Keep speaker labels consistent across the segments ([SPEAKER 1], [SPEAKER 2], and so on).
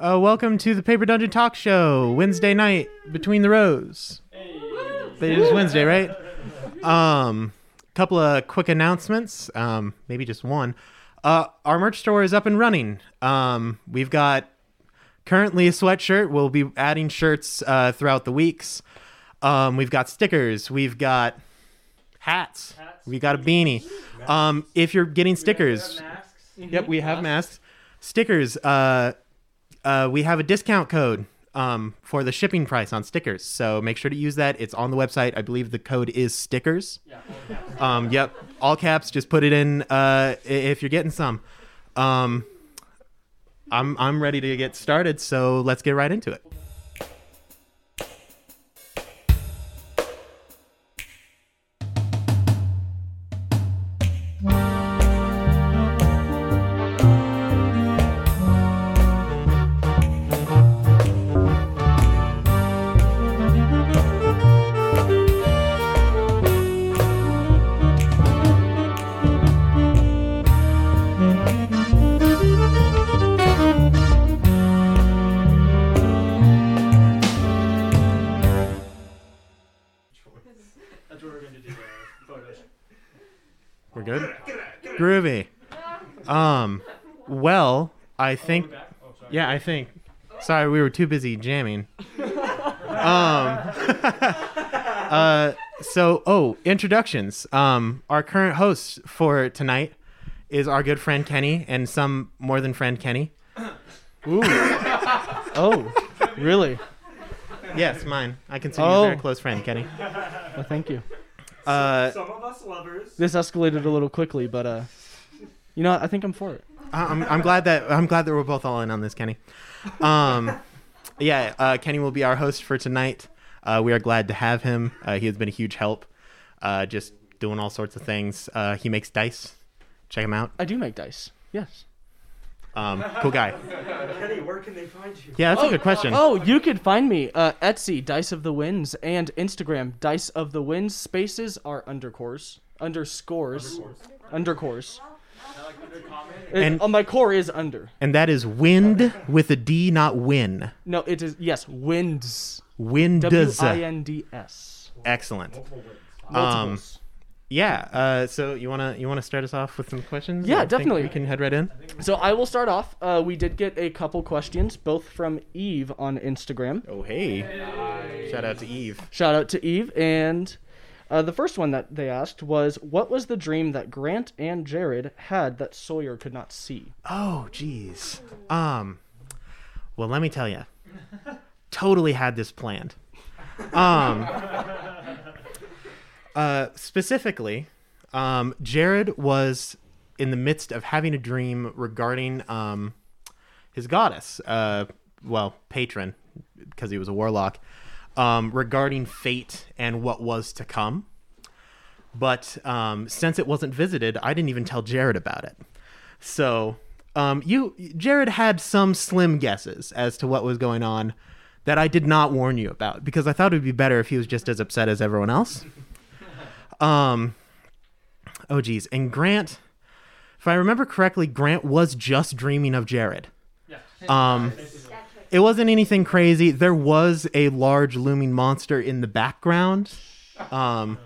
[SPEAKER 1] Uh, welcome to the Paper Dungeon Talk Show, Wednesday night between the rows. But it is Wednesday, right? Um, couple of quick announcements. Um, maybe just one. Uh, our merch store is up and running. Um, we've got currently a sweatshirt. We'll be adding shirts uh, throughout the weeks. Um, we've got stickers. We've got hats. We got a beanie. Um, if you're getting stickers, yep, we have masks. Stickers. Uh, uh, we have a discount code um, for the shipping price on stickers. So make sure to use that. It's on the website. I believe the code is stickers. Um, yep, all caps. Just put it in uh, if you're getting some. Um, I'm I'm ready to get started. So let's get right into it. I think.
[SPEAKER 2] Back. Oh, sorry.
[SPEAKER 1] Yeah, I think. Sorry, we were too busy jamming. um, uh, so, oh, introductions. Um, our current host for tonight is our good friend Kenny, and some more than friend Kenny.
[SPEAKER 3] Ooh. oh, really?
[SPEAKER 1] Yes, mine. I consider you a
[SPEAKER 3] Oh.
[SPEAKER 1] very close friend, Kenny.
[SPEAKER 3] Well, thank you.
[SPEAKER 1] Uh,
[SPEAKER 2] Some of us lovers.
[SPEAKER 3] This escalated a little quickly, but uh, you know. I think I'm for it.
[SPEAKER 1] I'm, I'm glad that I'm glad that we're both all in on this, Kenny. Um, yeah, uh, Kenny will be our host for tonight. Uh, we are glad to have him. Uh, he has been a huge help, uh, just doing all sorts of things. Uh, he makes dice. Check him out.
[SPEAKER 3] I do make dice. Yes.
[SPEAKER 1] Um, cool guy.
[SPEAKER 2] Kenny, where can they find you?
[SPEAKER 1] Yeah, that's a good question.
[SPEAKER 3] Oh, you could find me uh, Etsy Dice of the Winds and Instagram Dice of the Winds. Spaces are undercores, underscores, undercores.
[SPEAKER 1] And-
[SPEAKER 3] And oh, my core is under.
[SPEAKER 1] And that is wind with a D, not win.
[SPEAKER 3] No, it is yes, winds.
[SPEAKER 1] Wind
[SPEAKER 3] W
[SPEAKER 1] does.
[SPEAKER 3] I N D S.
[SPEAKER 1] Excellent. Um,
[SPEAKER 3] Multiples.
[SPEAKER 1] yeah. Uh, so you wanna you wanna start us off with some questions?
[SPEAKER 3] Yeah,
[SPEAKER 1] I think
[SPEAKER 3] definitely.
[SPEAKER 1] We can head right in.
[SPEAKER 3] So I will start off. Uh, we did get a couple questions, both from Eve on Instagram.
[SPEAKER 1] Oh hey. Shout out to Eve.
[SPEAKER 3] Shout out to Eve. And uh, the first one that they asked was, "What was the dream that Grant and Jared had that Sawyer could not see?"
[SPEAKER 1] Oh, jeez. Um, well, let me tell you, totally had this planned. Um, uh, specifically, um, Jared was in the midst of having a dream regarding um, his goddess, uh, well, patron, because he was a warlock, um, regarding fate and what was to come. But um, since it wasn't visited, I didn't even tell Jared about it. So, um, you, Jared had some slim guesses as to what was going on that I did not warn you about because I thought it would be better if he was just as upset as everyone else. Um, oh geez, and Grant, if I remember correctly, Grant was just dreaming of Jared.
[SPEAKER 2] Yeah.
[SPEAKER 1] Um, it wasn't anything crazy. There was a large looming monster in the background, um,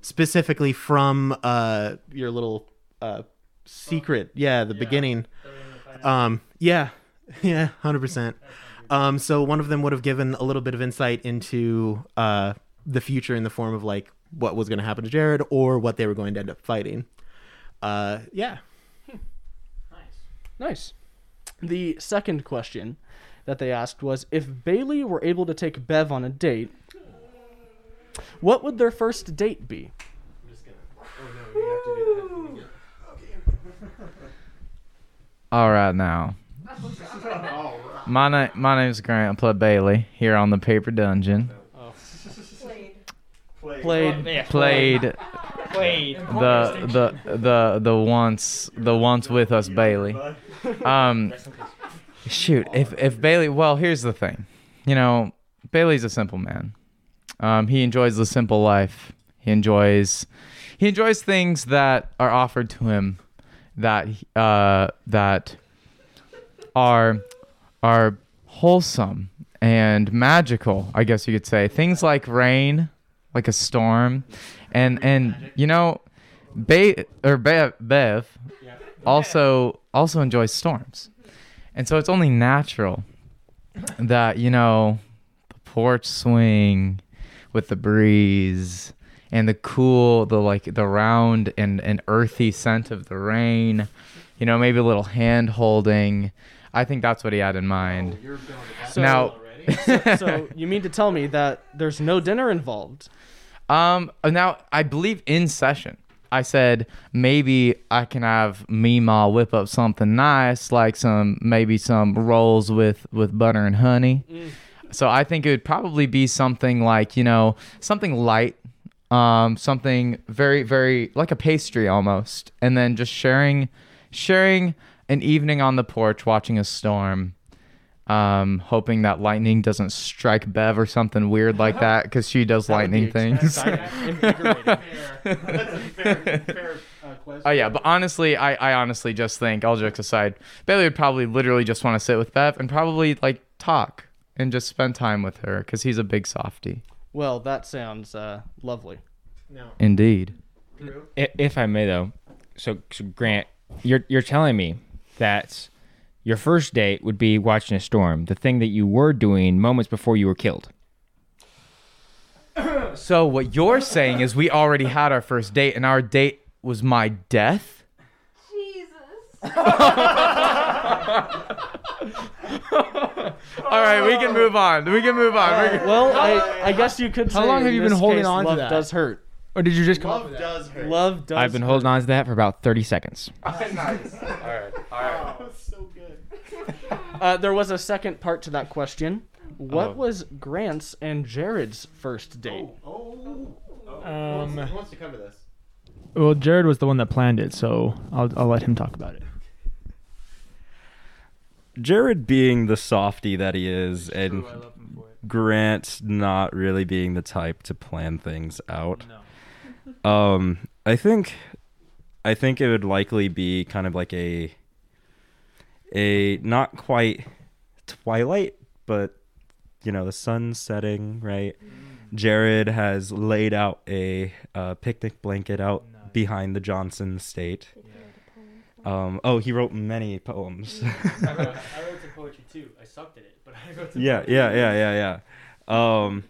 [SPEAKER 1] specifically from uh, your little uh, secret. Yeah, the beginning. Um, yeah, yeah, hundred percent. Um, so one of them would have given a little bit of insight into uh, the future in the form of like what was going to happen to Jared or what they were going to end up fighting. Uh, yeah.
[SPEAKER 2] Nice.
[SPEAKER 3] Nice. The second question that they asked was, "If Bailey were able to take Bev on a date, what would their first date be?"
[SPEAKER 4] All right now. My name my name's Grant. I play Bailey here on the Paper Dungeon.
[SPEAKER 3] Played.
[SPEAKER 4] Played
[SPEAKER 2] Wait.
[SPEAKER 4] the the the the once the once with us Bailey. Um, shoot, if if Bailey, well, here's the thing, you know, Bailey's a simple man. Um, he enjoys the simple life. He enjoys he enjoys things that are offered to him that uh that are are wholesome and magical, I guess you could say. Things like rain, like a storm, and and you know, Be- or Bev, Bev also also enjoys storms, and so it's only natural that you know the porch swing with the breeze and the cool the like the round and, and earthy scent of the rain you know maybe a little hand holding. I think that's what he had in mind.
[SPEAKER 3] So,
[SPEAKER 4] now
[SPEAKER 3] so you mean to tell me that there's no dinner involved?
[SPEAKER 4] um now i believe in session i said maybe i can have Meemaw whip up something nice like some maybe some rolls with with butter and honey. So i think it would probably be something like you know something light um something very very like a pastry almost and then just sharing sharing an evening on the porch watching a storm um hoping that lightning doesn't strike bev or something weird like that because she does
[SPEAKER 3] That would be
[SPEAKER 4] lightning things
[SPEAKER 3] exciting.
[SPEAKER 4] Oh yeah, but honestly, I, I honestly just think, all jokes aside, Bailey would probably literally just want to sit with Bev and probably like talk and just spend time with her because he's a big softy.
[SPEAKER 3] Well, that sounds uh, lovely.
[SPEAKER 4] Indeed.
[SPEAKER 5] I- If I may, though, so, so Grant, you're you're telling me that your first date would be watching a storm, the thing that you were doing moments before you were killed.
[SPEAKER 4] So what you're saying is we already had our first date and our date was my death?
[SPEAKER 6] Jesus.
[SPEAKER 4] All right, we can move on. We can move on. We can-
[SPEAKER 3] Well, I, I guess you could say
[SPEAKER 5] How long have
[SPEAKER 3] in
[SPEAKER 5] you been
[SPEAKER 3] this
[SPEAKER 5] holding
[SPEAKER 3] case,
[SPEAKER 5] on to
[SPEAKER 3] love
[SPEAKER 5] that?
[SPEAKER 3] does hurt.
[SPEAKER 5] Or did you just come up with that?
[SPEAKER 1] does hurt.
[SPEAKER 3] Love does
[SPEAKER 5] I've been
[SPEAKER 3] hurt.
[SPEAKER 5] holding on to that for about 30 seconds. Oh.
[SPEAKER 3] Uh, there was a second part to that question. What
[SPEAKER 5] Oh.
[SPEAKER 3] was Grant's and Jared's first date?
[SPEAKER 2] Um,
[SPEAKER 1] Who wants to cover this?
[SPEAKER 2] well, Jared was the one that planned it, so I'll, I'll let him talk about it.
[SPEAKER 7] Jared being the softy that he is, and Grant not really being the type to plan things out. Um, I think, I think it would likely be kind of like a, a not quite twilight, but you know the sun setting, right? Jared has laid out a uh, picnic blanket out behind the Johnson estate. Um, oh, he wrote many poems.
[SPEAKER 2] I wrote, some poetry too. I sucked at it, but I wrote some.
[SPEAKER 7] yeah, yeah, yeah, yeah, yeah. Um,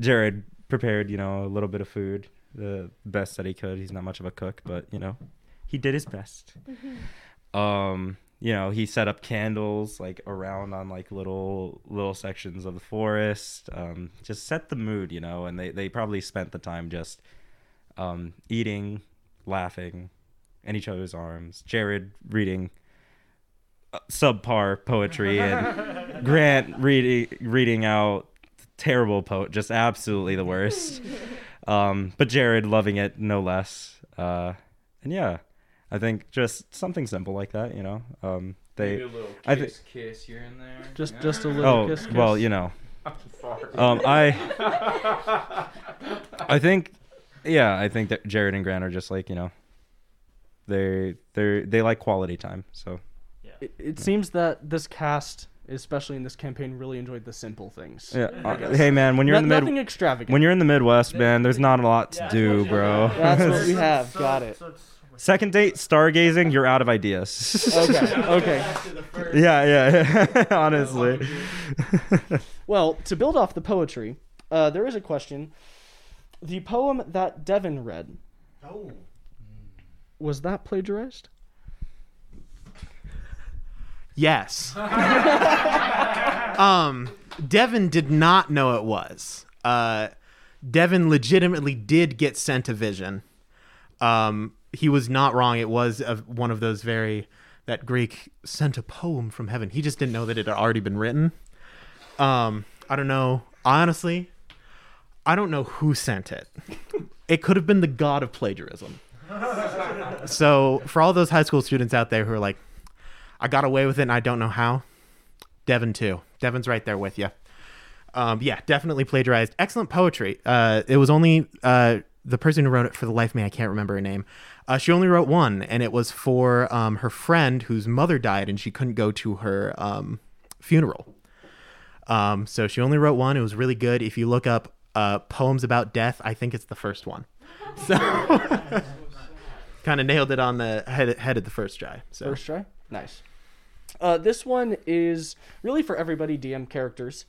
[SPEAKER 7] Jared prepared, you know, a little bit of food, the best that he could. He's not much of a cook, but you know, he did his best. Um, you know, he set up candles like around on like little little sections of the forest. Um, just set the mood, you know, and they they probably spent the time just um eating, laughing, in each other's arms. Jared reading uh, subpar poetry and Grant reading reading out terrible poet, just absolutely the worst. Um, but Jared loving it no less. Uh, and yeah, I think just something simple like that, you know. Um, they I thi-
[SPEAKER 4] kiss here and there.
[SPEAKER 3] Just just a little
[SPEAKER 7] oh
[SPEAKER 3] kiss, kiss.
[SPEAKER 7] well, you know. Um, I I think yeah, I think that Jared and Grant are just like you know. They they they like quality time, so
[SPEAKER 3] It, it seems that this cast, especially in this campaign, really enjoyed the simple things.
[SPEAKER 7] yeah. Uh, hey man, when you're in
[SPEAKER 3] No-
[SPEAKER 7] the
[SPEAKER 3] nothing
[SPEAKER 7] mid
[SPEAKER 3] extravagant.
[SPEAKER 7] when you're in the Midwest, man, there's not a lot to do, bro.
[SPEAKER 3] That's what we have. Got it.
[SPEAKER 7] Second date, stargazing, you're out of ideas.
[SPEAKER 3] Okay. Okay.
[SPEAKER 7] yeah, yeah, yeah. Honestly.
[SPEAKER 3] Well, to build off the poetry, uh, there is a question. The poem that Devin read
[SPEAKER 1] Oh.
[SPEAKER 3] was that plagiarized?
[SPEAKER 1] Yes. um, Devin did not know it was. Uh, Devin legitimately did get sent a vision. Um, he was not wrong. It was a, one of those very that Greek sent a poem from heaven. He just didn't know that it had already been written. Um, I don't know. Honestly, I don't know who sent it. It could have been the god of plagiarism. So, for all those high school students out there who are like, I got away with it and I don't know how, Devin too. Devin's right there with you. Um, yeah, definitely plagiarized. Excellent poetry. Uh, it was only uh, the person who wrote it for the life of me. I can't remember her name. Uh, she only wrote one, and it was for um, her friend whose mother died, and she couldn't go to her um, funeral. Um, so she only wrote one. It was really good. If you look up uh, poems about death, I think it's the first one. So kind of nailed it on the head, head of the first try. So
[SPEAKER 3] First try. Nice. Uh, this one is really for everybody. DM characters.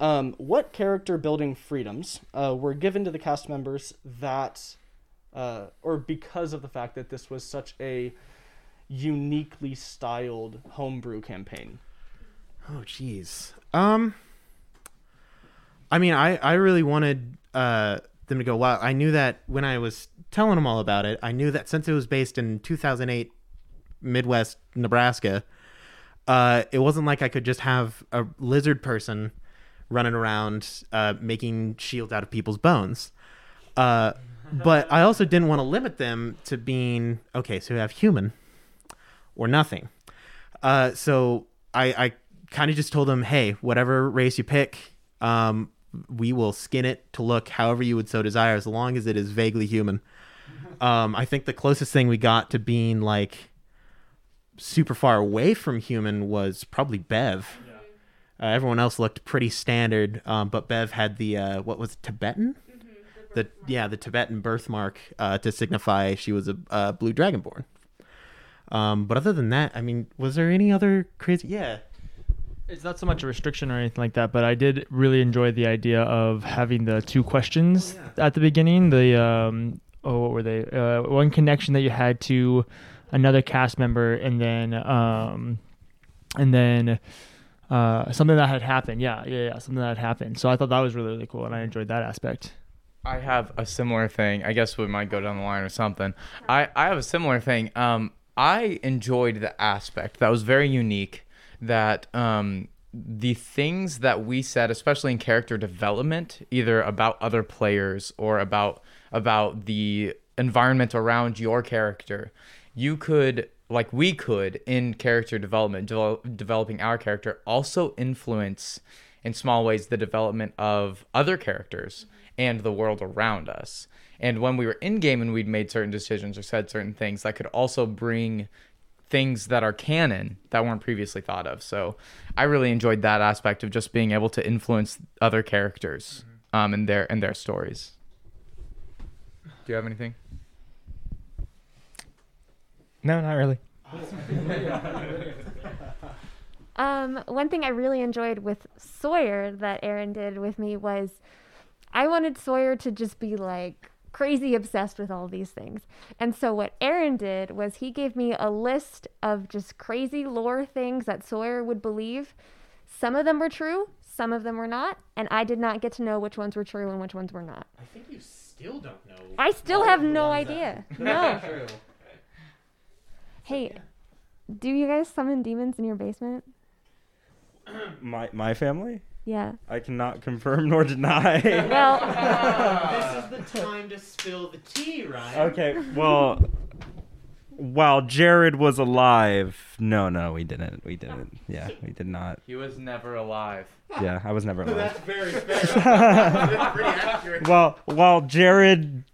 [SPEAKER 3] Um, what character building freedoms uh, were given to the cast members that, uh, or because of the fact that this was such a uniquely styled homebrew campaign?
[SPEAKER 1] Oh, jeez. Um, I mean, I I really wanted uh them to go. Wow, I knew that when I was telling them all about it. I knew that since it was based in 2008 Midwest Nebraska, uh, it wasn't like I could just have a lizard person running around uh, making shields out of people's bones. Uh, but I also didn't want to limit them to being okay. So we have human or nothing. Uh, so I, I kind of just told them, hey, whatever race you pick, um, we will skin it to look however you would so desire, as long as it is vaguely human. Um, I think the closest thing we got to being like super far away from human was probably Bev. Uh, everyone else looked pretty standard, um, but Bev had the uh, what was it, Tibetan? The yeah, the Tibetan birthmark uh, to signify she was a uh, blue dragonborn. Um, but other than that, I mean, was there any other crazy? Yeah,
[SPEAKER 2] It's not so much a restriction or anything like that, but I did really enjoy the idea of having the two questions at the beginning. The um, oh, what were they? Uh, one connection that you had to another cast member, and then um, and then uh, something that had happened. Yeah, yeah, yeah, something that had happened. So I thought that was really really cool, and I enjoyed that aspect.
[SPEAKER 4] I have a similar thing. I guess we might go down the line or something. I, I have a similar thing. Um, I enjoyed the aspect that was very unique. That um, the things that we said, especially in character development, either about other players or about about the environment around your character, you could like we could in character development, devel- developing our character, also influence in small ways the development of other characters and the world around us. And when we were in game and we'd made certain decisions or said certain things, that could also bring things that are canon that weren't previously thought of. So I really enjoyed that aspect of just being able to influence other characters um, and their and their stories. Do you have anything?
[SPEAKER 5] No, not really.
[SPEAKER 6] Um, one thing I really enjoyed with Sawyer that Aaron did with me was I wanted Sawyer to just be like crazy obsessed with all these things. And so what Aaron did was he gave me a list of just crazy lore things that Sawyer would believe. Some of them were true, some of them were not, and I did not get to know which ones were true and which ones were not.
[SPEAKER 1] I think you still don't know.
[SPEAKER 6] I still have no idea. No. Hey, do you guys summon demons in your basement?
[SPEAKER 7] My my family?
[SPEAKER 6] Yeah.
[SPEAKER 7] I cannot confirm nor deny.
[SPEAKER 6] Well,
[SPEAKER 1] this is the time to spill the tea, right?
[SPEAKER 7] okay, well, while Jared was alive, no, no, we didn't. We didn't. Yeah, we did not.
[SPEAKER 4] He was never alive.
[SPEAKER 7] Yeah, I was never alive.
[SPEAKER 1] That's very fair. That's pretty accurate.
[SPEAKER 7] Well, while Jared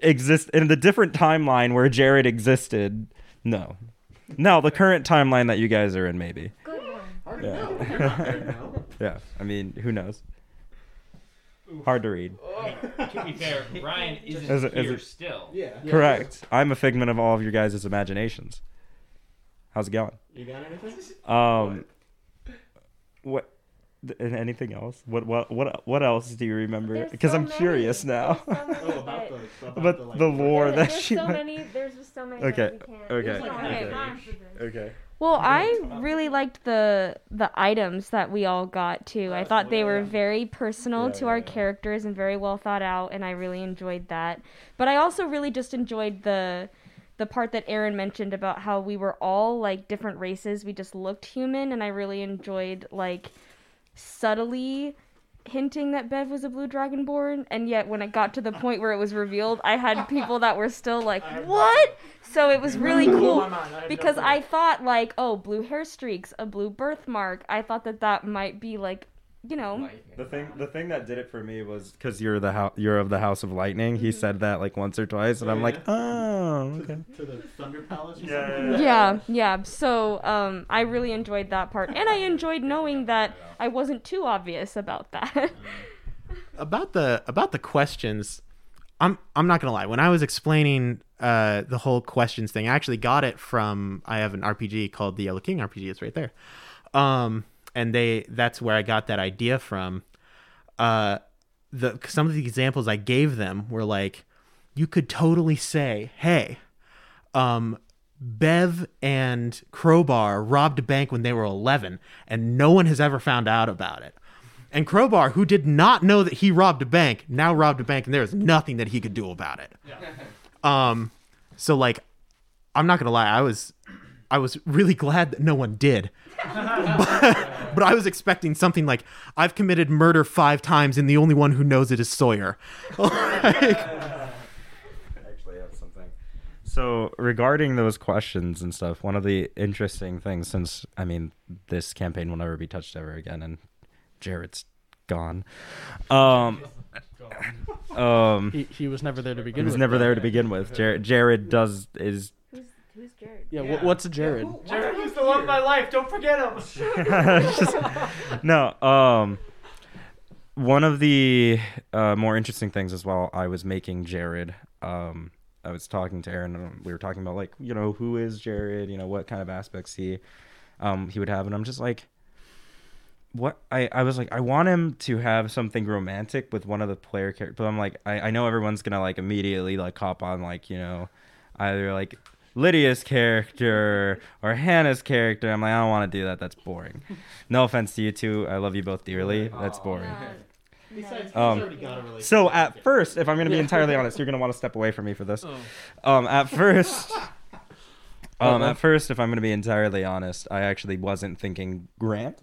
[SPEAKER 7] exist in the different timeline where Jared existed, no. No, the current timeline that you guys are in, maybe.
[SPEAKER 6] good one.
[SPEAKER 7] Yeah. Yeah. I mean, who knows? Hard to read.
[SPEAKER 8] to be fair, Ryan isn't
[SPEAKER 7] Is it- is
[SPEAKER 8] here
[SPEAKER 7] it-
[SPEAKER 8] still.
[SPEAKER 1] Yeah.
[SPEAKER 7] Correct. I'm a figment of all of your guys' imaginations. How's it going?
[SPEAKER 1] You got anything?
[SPEAKER 7] Um, what? th- and Anything else? What? What? What? What else do you remember?
[SPEAKER 6] There's
[SPEAKER 7] Because
[SPEAKER 6] so
[SPEAKER 7] I'm
[SPEAKER 6] many.
[SPEAKER 7] curious now.
[SPEAKER 6] There's so many
[SPEAKER 1] Oh, about
[SPEAKER 6] that-
[SPEAKER 1] the about,
[SPEAKER 7] But
[SPEAKER 1] the, like,
[SPEAKER 7] lore
[SPEAKER 6] There-
[SPEAKER 7] that
[SPEAKER 6] there's
[SPEAKER 7] she.
[SPEAKER 6] so many. There's just so many.
[SPEAKER 7] Okay,
[SPEAKER 6] That we can't.
[SPEAKER 7] okay,
[SPEAKER 6] we can't
[SPEAKER 7] okay.
[SPEAKER 6] time for this.
[SPEAKER 7] Okay.
[SPEAKER 9] Well, I really liked the the items that we all got too. I thought they were very personal to our characters and very well thought out, and I really enjoyed that. But I also really just enjoyed the the part that Aaron mentioned about how we were all like different races. We just looked human, and I really enjoyed like subtly hinting that Bev was a blue dragonborn, and yet when it got to the point where it was revealed, I had people that were still like, "What?" So it was really cool because I thought like, oh, blue hair streaks, a blue birthmark. I thought that that might be like you know,
[SPEAKER 7] The thing, the thing that did it for me was because you're the house, you're of the House of Lightning.
[SPEAKER 9] Mm-hmm.
[SPEAKER 7] He said that like once or twice, and I'm like, oh, okay.
[SPEAKER 1] To the Thunder Palace. Or
[SPEAKER 7] Yeah,
[SPEAKER 1] something?
[SPEAKER 9] yeah, yeah. So um, I really enjoyed that part, and I enjoyed knowing that I wasn't too obvious about that.
[SPEAKER 1] about the about the questions i'm i'm not gonna lie when i was explaining uh the whole questions thing i actually got it from i have an rpg called the yellow king rpg it's right there um and they that's where i got that idea from uh the some of the examples i gave them were like you could totally say hey um Bev and Crowbar robbed a bank when they were 11, and no one has ever found out about it. And Crowbar, who did not know that he robbed a bank, now robbed a bank, and there is nothing that he could do about it. Um, so like, I'm not gonna lie, I was, I was really glad that no one did. but, but I was expecting something like, I've committed murder five times, and the only one who knows it is Sawyer. Like,
[SPEAKER 7] actually have something. So regarding those questions and stuff, one of the interesting things, since I mean this campaign will never be touched ever again, and Jared's gone. Um, um,
[SPEAKER 3] He, he was never there to begin. With.
[SPEAKER 7] He was
[SPEAKER 3] with.
[SPEAKER 7] never there to begin with. Jared, Jared does is
[SPEAKER 9] Who's Jared?
[SPEAKER 3] Yeah, wh- what's a Jared?
[SPEAKER 2] Jared was the love of my life. Don't forget him.
[SPEAKER 7] Just- no. Um, one of the uh, more interesting things as well. I was making Jared. Um, I was talking to Aaron. And we were talking about like you know who is Jared. You know what kind of aspects he um, he would have, and I'm just like. What I, I was like I want him to have something romantic with one of the player characters, but I'm like I, I know everyone's gonna like immediately like hop on like you know either like Lydia's character or Hannah's character. I'm like, I don't want to do that. That's boring. No offense to you two. I love you both dearly. That's boring.
[SPEAKER 1] Besides,
[SPEAKER 7] Um,
[SPEAKER 1] got a.
[SPEAKER 7] So at first, if I'm gonna be entirely honest, you're gonna want to step away from me for this. Um, at first, um, at first, if I'm gonna be entirely honest, I actually wasn't thinking Grant.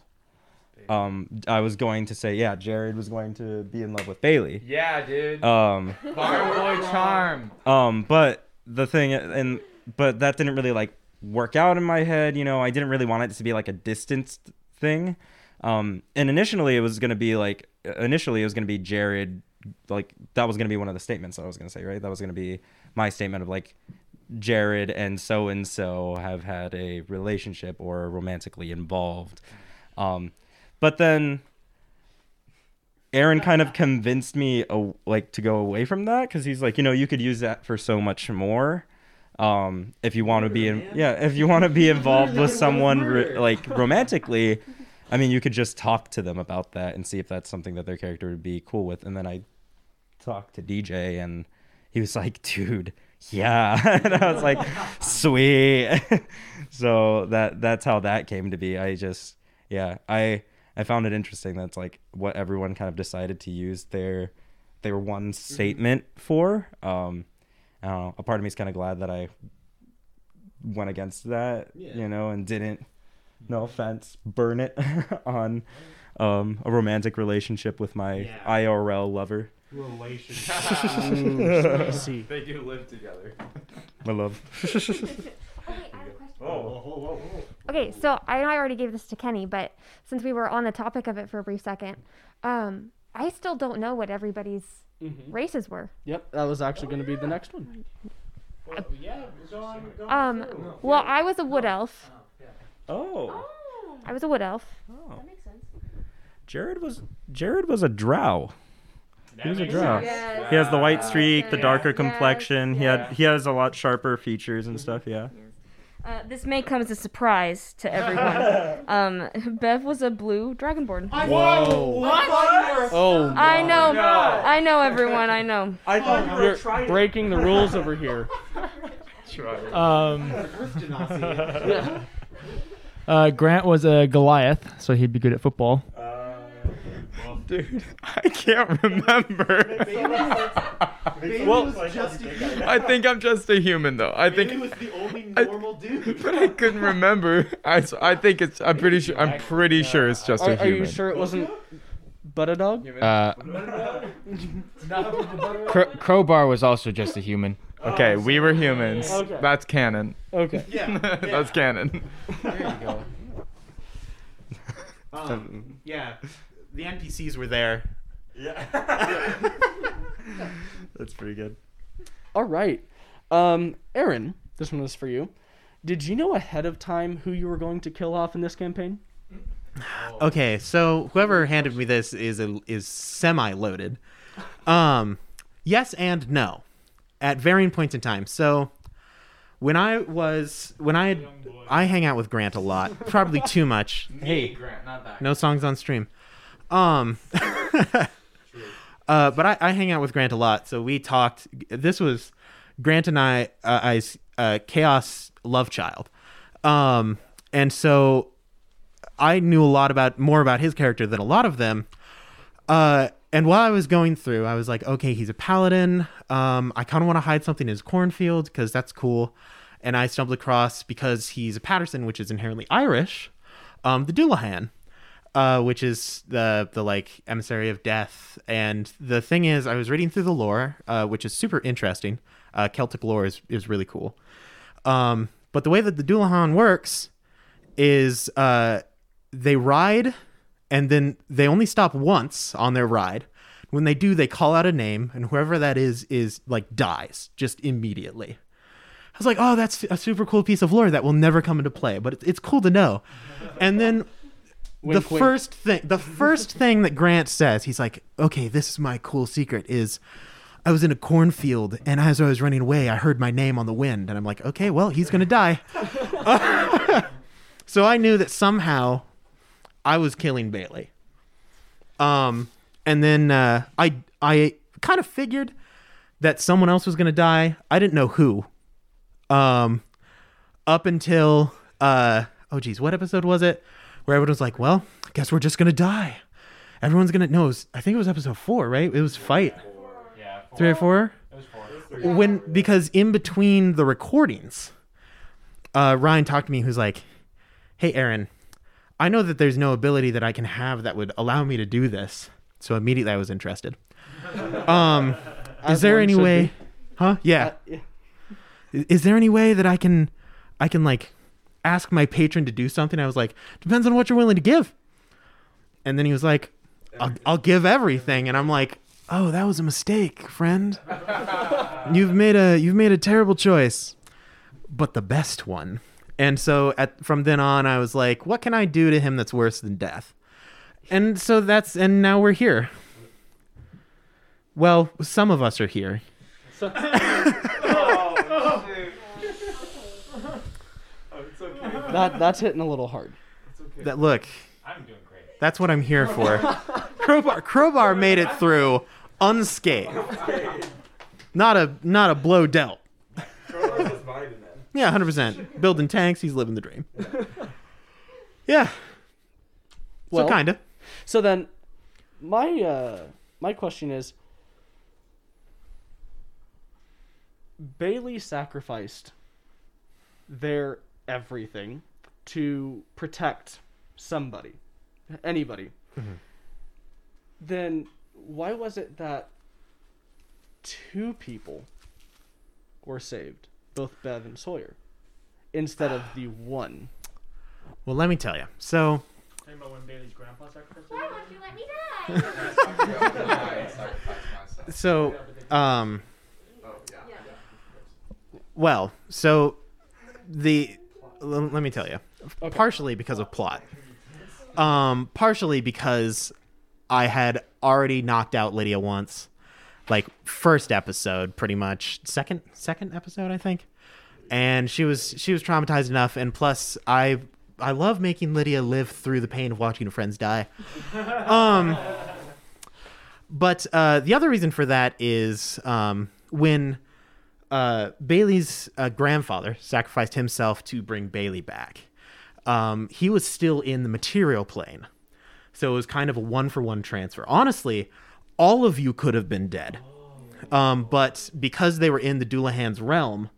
[SPEAKER 7] Um, I was going to say, yeah, Jared was going to be in love with Bailey.
[SPEAKER 4] Yeah, dude.
[SPEAKER 7] Um,
[SPEAKER 4] Farm boy charm.
[SPEAKER 7] Um, but the thing, and but that didn't really like work out in my head. You know, I didn't really want it to be like a distanced thing. Um, and initially it was gonna be like initially it was gonna be Jared, like that was gonna be one of the statements I was gonna say, right? That was gonna be my statement of like Jared and so and so have had a relationship or romantically involved. Um, but then Aaron kind of convinced me uh, like to go away from that because he's like, you know, you could use that for so much more. Um, if you want to be in, yeah, if you want to be involved with someone ro- like romantically, I mean, you could just talk to them about that and see if that's something that their character would be cool with. And then I talked to DJ and he was like, dude, yeah. and I was like, sweet. so that that's how that came to be. I just yeah, I I found it interesting that's like what everyone kind of decided to use their their one statement for. Um I don't know. A part of me is kind of glad that I went against that,
[SPEAKER 1] Yeah.
[SPEAKER 7] you know, and didn't no offense, burn it on um, a romantic relationship with my
[SPEAKER 1] Yeah.
[SPEAKER 7] IRL lover.
[SPEAKER 1] relationship.
[SPEAKER 3] Mm.
[SPEAKER 4] They do live together.
[SPEAKER 7] My love.
[SPEAKER 6] Okay, I have a question.
[SPEAKER 1] oh,
[SPEAKER 6] Okay, so I know I already gave this to Kenny, but since we were on the topic of it for a brief second, um, I still don't know what everybody's
[SPEAKER 3] Mhm.
[SPEAKER 6] races were.
[SPEAKER 3] Yep, that was actually going to be the next one.
[SPEAKER 1] yeah, go on, go on
[SPEAKER 6] Um,
[SPEAKER 1] through.
[SPEAKER 6] well, I was a wood elf.
[SPEAKER 7] Oh.
[SPEAKER 6] I was a wood elf.
[SPEAKER 7] oh. Jared was Jared was a drow. He was a drow. He has the white streak, the darker
[SPEAKER 6] Yes,
[SPEAKER 7] complexion. He had he has a lot sharper features and stuff. Yeah.
[SPEAKER 9] Uh, this may come as a surprise to everyone. um, Bev was a blue dragonborn.
[SPEAKER 3] Whoa. Oh,
[SPEAKER 9] I know,
[SPEAKER 4] No.
[SPEAKER 9] I know, everyone. I know.
[SPEAKER 3] I thought you're breaking the rules over here.
[SPEAKER 2] Um,
[SPEAKER 1] Christian Nazi.
[SPEAKER 2] uh, Grant was a Goliath, so he'd be good at football.
[SPEAKER 4] Dude, I can't remember.
[SPEAKER 1] well, just a,
[SPEAKER 4] I think I'm just a human though. I
[SPEAKER 1] Bailey
[SPEAKER 4] think,
[SPEAKER 1] was the only
[SPEAKER 4] I-
[SPEAKER 1] normal dude.
[SPEAKER 4] but I couldn't remember. I, I think it's. I'm pretty sure. I'm pretty sure it's just
[SPEAKER 3] Are,
[SPEAKER 4] a human.
[SPEAKER 3] are you sure it wasn't but a dog?
[SPEAKER 5] Uh, Cro- Crowbar was also just a human.
[SPEAKER 4] Okay, we were humans.
[SPEAKER 3] Okay.
[SPEAKER 4] That's canon.
[SPEAKER 3] Okay.
[SPEAKER 1] Yeah,
[SPEAKER 4] That's canon. There you go.
[SPEAKER 1] Um, yeah. The NPCs were there.
[SPEAKER 7] Yeah. That's pretty good.
[SPEAKER 3] All right. Um, Aaron, this one was for you. Did you know ahead of time who you were going to kill off in this campaign?
[SPEAKER 1] Okay, so whoever handed me this is a, is semi loaded. Um, yes and no, at varying points in time. So when I was when I had, I hang out with Grant a lot, probably too much. Hey,
[SPEAKER 4] Grant, not that.
[SPEAKER 1] no songs on stream. Um, uh, but I, I hang out with Grant a lot, so we talked. This was Grant and I, uh, I's uh, Chaos love child, um, and so I knew a lot about more about his character than a lot of them. Uh, and while I was going through, I was like, okay, he's a paladin. Um, I kind of want to hide something in his cornfield because that's cool. And I stumbled across because he's a Patterson, which is inherently Irish, um, the Dullahan, uh, which is the the like emissary of death. And the thing is, I was reading through the lore, uh, which is super interesting. Uh, Celtic lore is is really cool. Um, but the way that the Dullahan works is uh, they ride and then they only stop once on their ride. When they do, they call out a name, and whoever that is is like dies just immediately. I was like, oh, that's a super cool piece of lore that will never come into play, but it's cool to know. And then the
[SPEAKER 3] Wink, wink.
[SPEAKER 1] first thing, the first thing that Grant says, he's like, okay, this is my cool secret is. I was in a cornfield, and as I was running away, I heard my name on the wind, and I'm like, okay, well, he's gonna die. so I knew that somehow I was killing Bailey. Um, and then uh, I I kind of figured that someone else was gonna die. I didn't know who. Um, up until uh oh geez, what episode was it? Where everyone's like, well, I guess we're just gonna die. Everyone's gonna no. It was, I think it was episode four, right? It was fight
[SPEAKER 8] Yeah.
[SPEAKER 1] three or four. When because in between the recordings, uh, Ryan talked to me. Who's like, "Hey, Aaron, I know that there's no ability that I can have that would allow me to do this." So immediately I was interested. Um, is there any way?
[SPEAKER 3] be.
[SPEAKER 1] Huh? Yeah.
[SPEAKER 3] Uh, yeah.
[SPEAKER 1] Is there any way that I can, I can like, ask my patron to do something? I was like, depends on what you're willing to give. And then he was like, I'll, I'll give everything. And I'm like, oh, that was a mistake, friend. you've made a you've made a terrible choice, but the best one. And so at from then on, I was like, what can I do to him that's worse than death? And so that's and now we're here. Well, some of us are here.
[SPEAKER 3] That that's hitting a little hard.
[SPEAKER 1] That look,
[SPEAKER 8] I'm doing great.
[SPEAKER 1] That's what I'm here for. Crowbar, Crowbar made it through unscathed. Not a not a blow dealt. Yeah, hundred percent. Building tanks, he's living the dream. Yeah.
[SPEAKER 3] Well,
[SPEAKER 1] so kinda.
[SPEAKER 3] So then, my uh, my question is: Bailey sacrificed their everything to protect somebody, anybody. Then why was it that two people were saved, both Bev and Sawyer, instead of the one?
[SPEAKER 1] Well, let me tell you. So
[SPEAKER 2] Talking about when Bailey's grandpa sacrificed
[SPEAKER 6] Why won't you let me die?
[SPEAKER 1] so um well so the l- let me tell you partially because of plot. Um partially because i had already knocked out lydia once like first episode pretty much. Second second episode i think. And she was she was traumatized enough and plus i i love making lydia live through the pain of watching her friends die. Um but uh, the other reason for that is um, when uh, Bailey's uh, grandfather sacrificed himself to bring Bailey back, um, he was still in the material plane. So it was kind of a one for one transfer. Honestly, all of you could have been dead. Um, but because they were in the Dullahan's realm,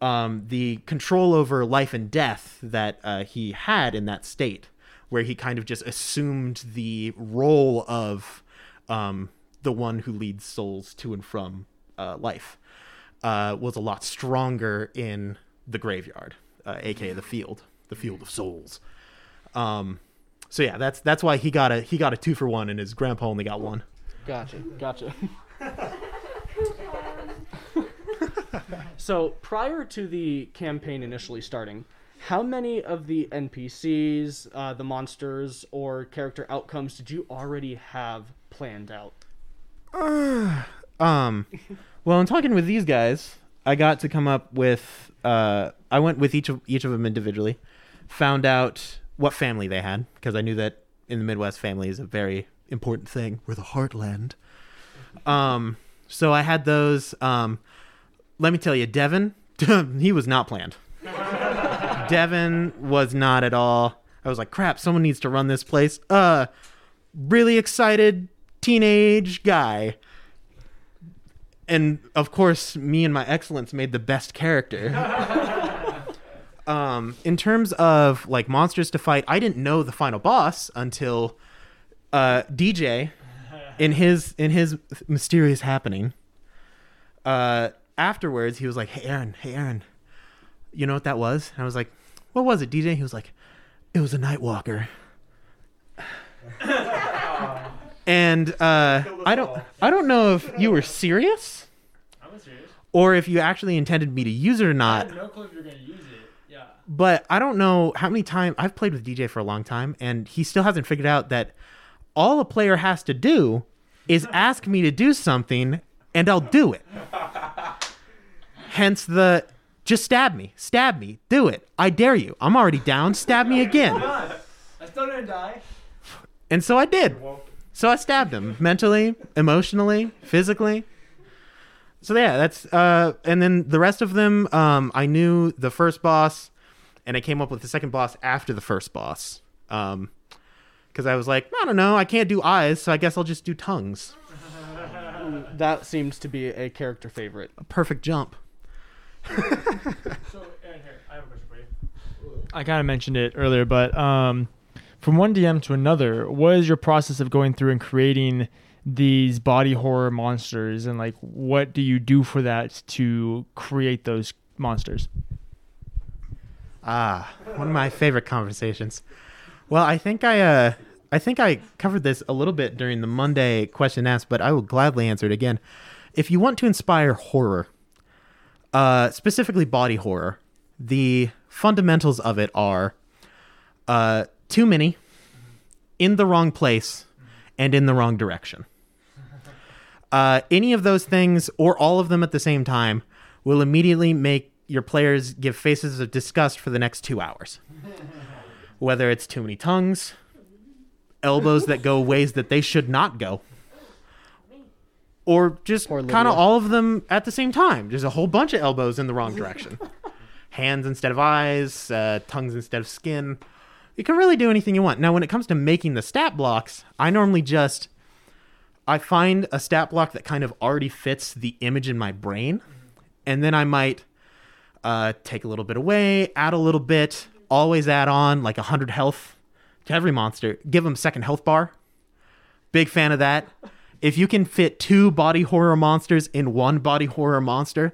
[SPEAKER 1] um, the control over life and death that uh, he had in that state, where he kind of just assumed the role of um, the one who leads souls to and from uh, life, uh, was a lot stronger in the graveyard, uh, aka the field, the field of souls. Um, so yeah, that's that's why he got a he got a two for one, and his grandpa only got one.
[SPEAKER 3] Gotcha. Gotcha. so prior to the campaign initially starting, how many of the NPCs, uh, the monsters, or character outcomes did you already have planned out?
[SPEAKER 1] Um, well, in talking with these guys, I got to come up with. Uh, I went with each of each of them individually, found out what family they had because I knew that in the Midwest, family is a very important thing. We're the heartland. Um, so I had those. Um, let me tell you, Devin, he was not planned. Devin was not at all. I was like, crap, someone needs to run this place. Uh, really excited teenage guy. And of course, me and my excellence made the best character. um, in terms of like monsters to fight, I didn't know the final boss until uh, DJ in his in his mysterious happening. Uh, afterwards, he was like, "Hey, Aaron, hey, Aaron, you know what that was?" And I was like, "What was it, DJ?" He was like, "It was a Nightwalker." and uh, I don't, I don't know if you were serious
[SPEAKER 2] I was serious.
[SPEAKER 1] or if you actually intended me to use it or not.
[SPEAKER 2] no clue if you're gonna use it.
[SPEAKER 1] But I don't know how many times I've played with DJ for a long time, and he still hasn't figured out that all a player has to do is ask me to do something, and I'll do it. Hence the just stab me, stab me, do it. I dare you. I'm already down. Stab me again.
[SPEAKER 2] I still didn't die.
[SPEAKER 1] And so I did. So I stabbed him mentally, emotionally, physically. So yeah, that's uh and then the rest of them um I knew the first boss and I came up with the second boss after the first boss. Um cuz I was like, I don't know, I can't do eyes, so I guess I'll just do tongues.
[SPEAKER 3] That seems to be a character favorite.
[SPEAKER 1] A perfect jump.
[SPEAKER 2] So, Aaron, here, I have a question for you. I kind of mentioned it earlier, but um, from one DM to another, what is your process of going through and creating these body horror monsters, and like, what do you do for that to create those monsters?
[SPEAKER 1] Ah, one of my favorite conversations. Well, I think I uh I think I covered this a little bit during the Monday question asked, but I will gladly answer it again. If you want to inspire horror, uh specifically body horror, the fundamentals of it are uh too many, in the wrong place, and in the wrong direction. Uh, any of those things or all of them at the same time will immediately make your players give faces of disgust for the next two hours. Whether it's too many tongues, elbows that go ways that they should not go, or just kind of all of them at the same time. There's a whole bunch of elbows in the wrong direction. Hands instead of eyes, uh, tongues instead of skin. You can really do anything you want. Now, when it comes to making the stat blocks, I normally just I find a stat block that kind of already fits the image in my brain, and then I might uh, take a little bit away, add a little bit, always add on like 100 health to every monster, give them second health bar. Big fan of that. If you can fit two body horror monsters in one body horror monster,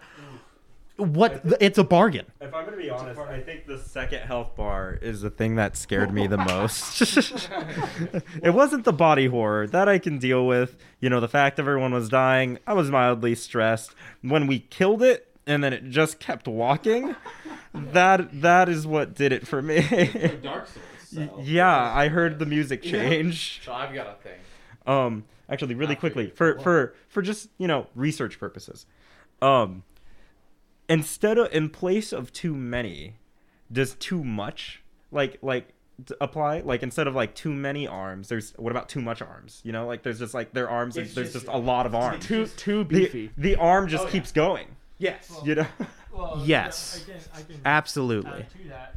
[SPEAKER 1] what it's a bargain.
[SPEAKER 7] If I'm gonna be honest, I think the second health bar is the thing that scared me the most. it wasn't the body horror that I can deal with. You know, the fact everyone was dying, I was mildly stressed. When we killed it and then it just kept walking, that that is what did it for me.
[SPEAKER 4] Dark Souls.
[SPEAKER 7] yeah, I heard the music change.
[SPEAKER 4] So I've got a thing.
[SPEAKER 7] Um, actually, really quickly for for for just you know research purposes, um, instead of in place of too many, does too much like like apply? Like instead of like too many arms, there's what about too much arms? You know, like there's just like their arms. There's just a lot of arms.
[SPEAKER 3] Too too beefy.
[SPEAKER 7] the arm just keeps going.
[SPEAKER 1] Yes.
[SPEAKER 7] You know.
[SPEAKER 1] Yes. Absolutely.
[SPEAKER 2] to that.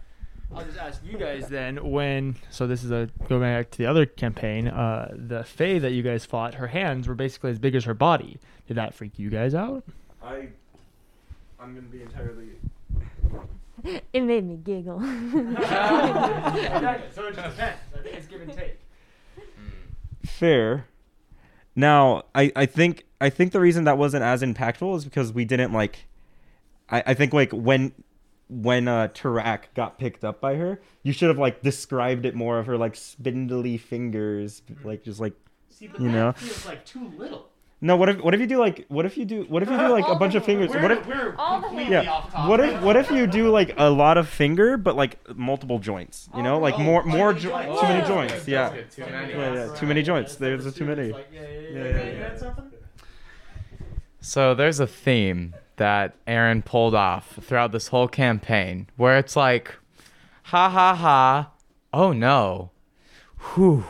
[SPEAKER 2] I'll just ask you guys then when so this is a go back to the other campaign, uh the Fae that you guys fought, her hands were basically as big as her body. Did that freak you guys out?
[SPEAKER 7] I, I'm gonna be entirely.
[SPEAKER 6] It made me giggle.
[SPEAKER 2] so it just depends. I think it's give and take.
[SPEAKER 7] Fair. Now, I, I think I think the reason that wasn't as impactful is because we didn't like I, I think like when when uh Tarak got picked up by her, you should have like described it more of her like spindly fingers, like just like you know.
[SPEAKER 1] feels like too little.
[SPEAKER 7] No, what if what if you do like what if you do what if you do like a bunch of fingers? What if
[SPEAKER 1] we're
[SPEAKER 9] All the
[SPEAKER 1] completely
[SPEAKER 7] yeah.
[SPEAKER 1] off topic.
[SPEAKER 7] What if what if you do like a lot of finger but like multiple joints? You know, like more more jo- too many joints. Yeah.
[SPEAKER 4] Too many.
[SPEAKER 7] Yeah, yeah, too many joints. There's a too many.
[SPEAKER 1] yeah,
[SPEAKER 7] yeah, yeah.
[SPEAKER 4] So there's a theme that Aaron pulled off throughout this whole campaign where it's like, ha ha ha, oh no, whew,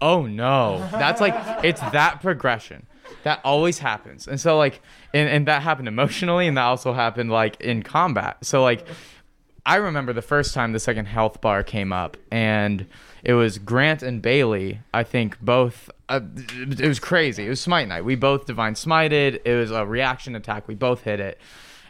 [SPEAKER 4] oh no. That's like, it's that progression. That always happens. And so, like, and, and that happened emotionally, and that also happened, like, in combat. So, like, I remember the first time the second health bar came up, and it was Grant and Bailey. I think both. Uh, it was crazy. It was Smite Night. We both divine smited. It was a reaction attack. We both hit it,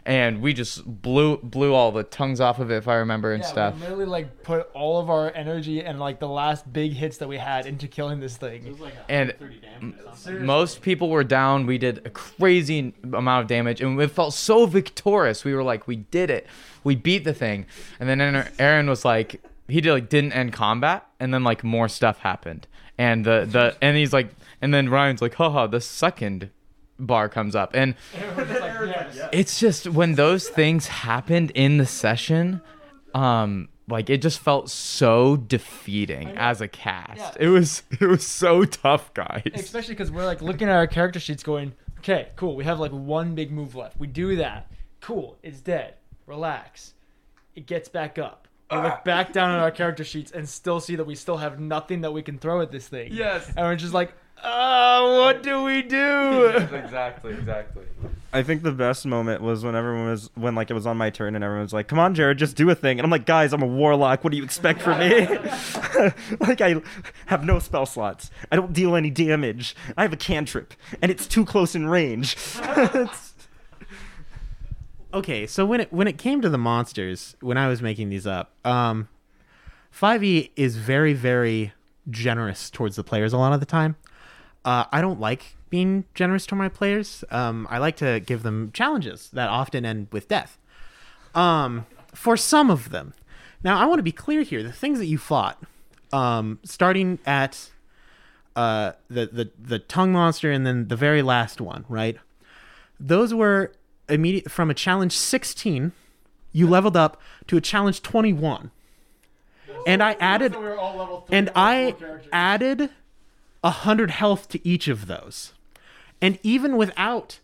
[SPEAKER 4] and we just blew blew all the tongues off of it, if I remember, and
[SPEAKER 2] Yeah,
[SPEAKER 4] stuff.
[SPEAKER 2] we literally like put all of our energy and like the last big hits that we had into killing this thing.
[SPEAKER 4] Like and m- most people were down. We did a crazy amount of damage, and it felt so victorious. We were like, we did it, we beat the thing. And then Aaron- Aaron was like, he did like didn't end combat, and then like more stuff happened, and the the and he's like, and then Ryan's like, haha, the second bar comes up, and it's just when those things happened in the session, um. Like it just felt so defeating as a cast.
[SPEAKER 2] Yeah.
[SPEAKER 4] It was it was so tough, guys.
[SPEAKER 2] Especially because we're like looking at our character sheets going, okay, cool, we have like one big move left. We do that. Cool, it's dead. Relax. It gets back up. We look back down at our character sheets and still see that we still have nothing that we can throw at this thing.
[SPEAKER 4] Yes.
[SPEAKER 2] And we're just like, oh, what do we do?
[SPEAKER 4] exactly, exactly.
[SPEAKER 7] I think the best moment was when everyone was when like it was on my turn and everyone was like, "Come on, Jared, just do a thing." And I'm like, "Guys, I'm a warlock. What do you expect from me?" like I have no spell slots. I don't deal any damage. I have a cantrip, and it's too close in range.
[SPEAKER 1] Okay, so when it when it came to the monsters, when I was making these up, um, 5e is very very generous towards the players a lot of the time. Uh, I don't like being generous to my players. Um, I like to give them challenges that often end with death. Um, for some of them. Now, I want to be clear here. The things that you fought, um, starting at uh, the, the the tongue monster and then the very last one, right? Those were immediate from a challenge 16. You leveled up to a challenge 21, and I added and I added a hundred health to each of those, and even without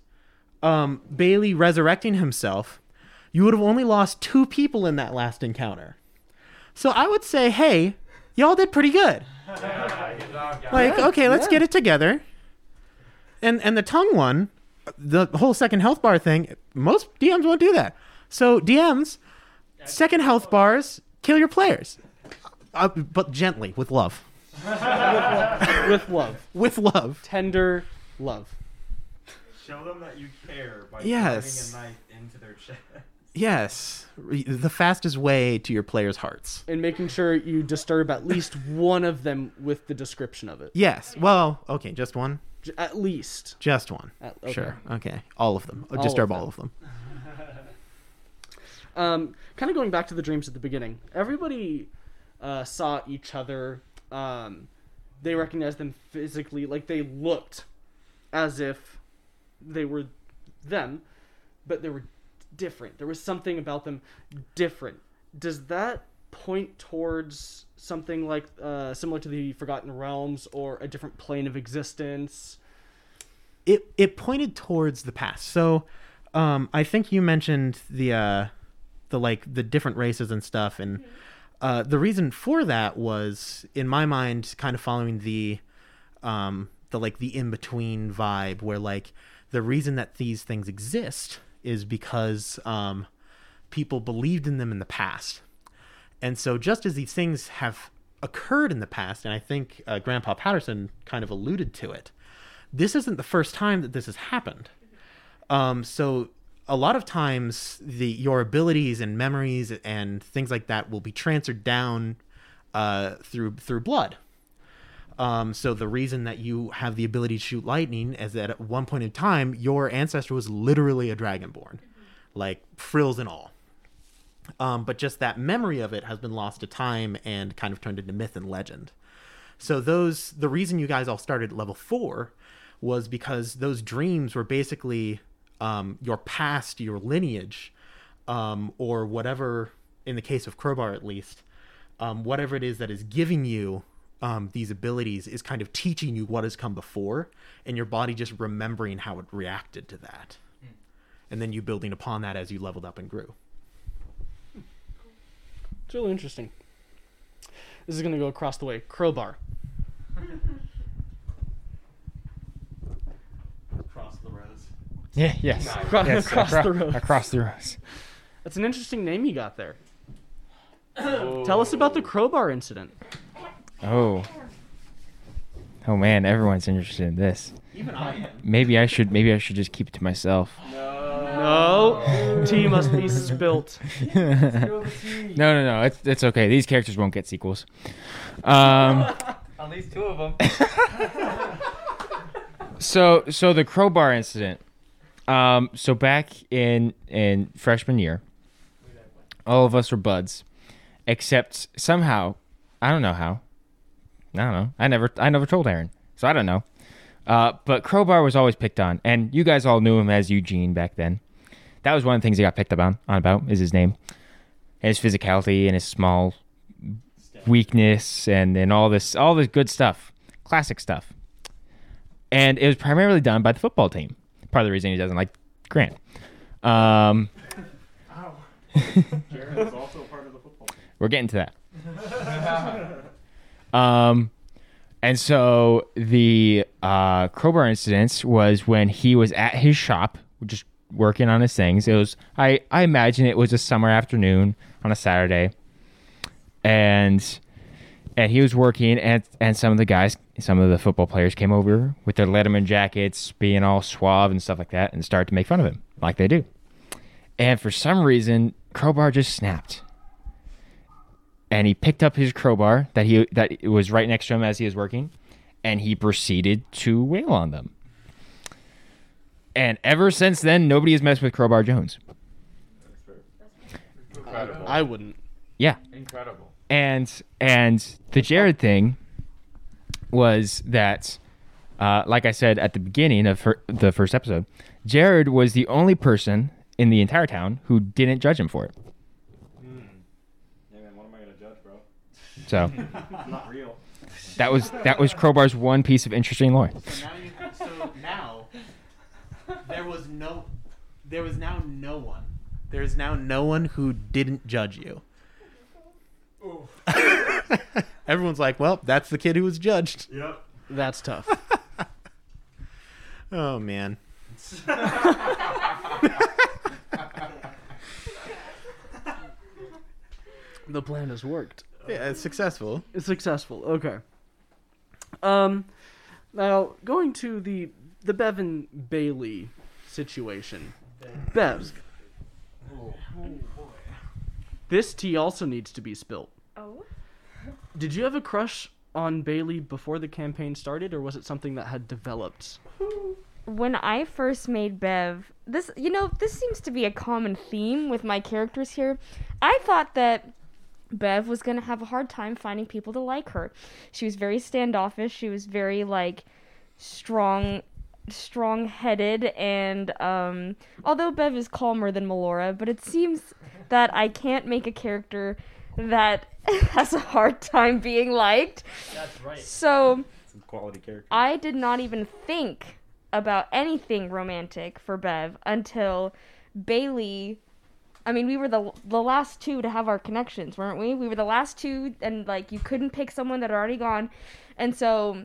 [SPEAKER 1] um, Bailey resurrecting himself, you would have only lost two people in that last encounter. So I would say, hey, y'all did pretty good. Like, okay, let's get it together. And and the tongue one, the whole second health bar thing, most DMs won't do that. So DMs, second health bars, kill your players, uh, but gently with love.
[SPEAKER 3] With love,
[SPEAKER 1] With love.
[SPEAKER 3] tender love.
[SPEAKER 7] Show them that you care by
[SPEAKER 1] Yes.
[SPEAKER 7] driving a knife into their chest.
[SPEAKER 1] Yes, re- the fastest way to your players' hearts.
[SPEAKER 3] and making sure you disturb at least one of them with the description of it.
[SPEAKER 1] Yes. Well, okay, just one.
[SPEAKER 3] J- At least.
[SPEAKER 1] Just one.
[SPEAKER 3] At- okay.
[SPEAKER 1] Sure. Okay. All of them.
[SPEAKER 3] All
[SPEAKER 1] Disturb
[SPEAKER 3] of
[SPEAKER 1] all of them.
[SPEAKER 3] Um, kind of going back to the dreams at the beginning. Everybody uh, saw each other. Um, they recognized them physically, like they looked as if they were them, but they were different. There was something about them different. Does that point towards something like uh, similar to the Forgotten Realms or a different plane of existence?
[SPEAKER 1] it it pointed towards the past. So, um, I think you mentioned the uh, the like the different races and stuff, and uh, the reason for that was, in my mind, kind of following the um, the like the in between vibe, where like the reason that these things exist is because um, people believed in them in the past, and so just as these things have occurred in the past, and I think uh, Grandpa Patterson kind of alluded to it this isn't the first time that this has happened. Um, so a lot of times the your abilities and memories and things like that will be transferred down uh, through through blood. Um, so the reason that you have the ability to shoot lightning is that at one point in time your ancestor was literally a dragonborn, like frills and all. Um, but just that memory of it has been lost to time and kind of turned into myth and legend. So those the reason you guys all started at level four was because those dreams were basically um, your past, your lineage, um, or whatever. In the case of Crowbar, at least, um, whatever it is that is giving you um, these abilities is kind of teaching you what has come before, and your body just remembering how it reacted to that, and then you building upon that as you leveled up and grew.
[SPEAKER 3] It's really interesting. This is gonna go across the way. Crowbar.
[SPEAKER 1] Across the rows.
[SPEAKER 5] Yeah. Yes.
[SPEAKER 3] Across,
[SPEAKER 5] yes
[SPEAKER 3] across
[SPEAKER 5] acro-
[SPEAKER 3] the road.
[SPEAKER 5] Across the rows.
[SPEAKER 3] That's an interesting name you got there. Tell us about the crowbar incident.
[SPEAKER 5] Oh. Oh man, everyone's interested in this.
[SPEAKER 1] Even I am.
[SPEAKER 5] Maybe I should. Maybe I should just keep it to myself.
[SPEAKER 3] No. No, tea must be spilt.
[SPEAKER 5] no, no, no. It's it's okay. These characters won't get sequels. Um.
[SPEAKER 4] At least two of them.
[SPEAKER 5] so so the crowbar incident. Um. So back in in freshman year, all of us were buds, except somehow, I don't know how. I don't know. I never I never told Aaron, so I don't know. Uh, but Crowbar was always picked on, and you guys all knew him as Eugene back then. That was one of the things he got picked up on, on about is his name, his physicality, and his small weakness, and and all this all this good stuff, classic stuff. And it was primarily done by the football team. Part of the reason he doesn't like Grant. Um, Jared is also part of the football. we're getting to that. Um, and so the uh, crowbar incident was when he was at his shop, just working on his things. It was I I imagine it was a summer afternoon on a Saturday, and and he was working, and and some of the guys, some of the football players came over with their Letterman jackets, being all suave and stuff like that, and started to make fun of him like they do. And for some reason, crowbar just snapped and he picked up his crowbar that he that was right next to him as he was working, and he proceeded to wail on them. And ever since then, nobody has messed with Crowbar Jones.
[SPEAKER 3] I wouldn't.
[SPEAKER 5] Yeah,
[SPEAKER 4] Incredible.
[SPEAKER 5] and and the Jared thing was that, uh, like I said at the beginning of her, the first episode, Jared was the only person in the entire town who didn't judge him for it.
[SPEAKER 7] Yeah, man, what am I gonna judge, bro?
[SPEAKER 5] So
[SPEAKER 7] Not real.
[SPEAKER 5] that was that was Crowbar's one piece of interesting lore.
[SPEAKER 1] So now, you, so now there was no, there was now no one. There is now no one who didn't judge you. Everyone's like, well, that's the kid who was judged.
[SPEAKER 7] Yep.
[SPEAKER 3] That's tough.
[SPEAKER 1] Oh man.
[SPEAKER 3] the plan has worked.
[SPEAKER 1] Yeah, it's successful.
[SPEAKER 3] It's successful. Okay. Um, now going to the the Bev and Bailey situation. Bev, this tea also needs to be spilt.
[SPEAKER 9] Oh.
[SPEAKER 3] Did you have a crush on Bailey before the campaign started, or was it something that had developed?
[SPEAKER 9] when I first made Bev, this you know, this seems to be a common theme with my characters here. I thought that Bev was to have a hard time finding people to like her. She was very standoffish, she was very like strong strong-headed and um although Bev is calmer than Melora, but it seems that I can't make a character that has a hard time being liked.
[SPEAKER 2] That's right.
[SPEAKER 9] So,
[SPEAKER 7] Some quality character.
[SPEAKER 9] I did not even think about anything romantic for Bev until Bailey. I mean, we were the the last two to have our connections, weren't we? We were the last two, and like you couldn't pick someone that had already gone, and so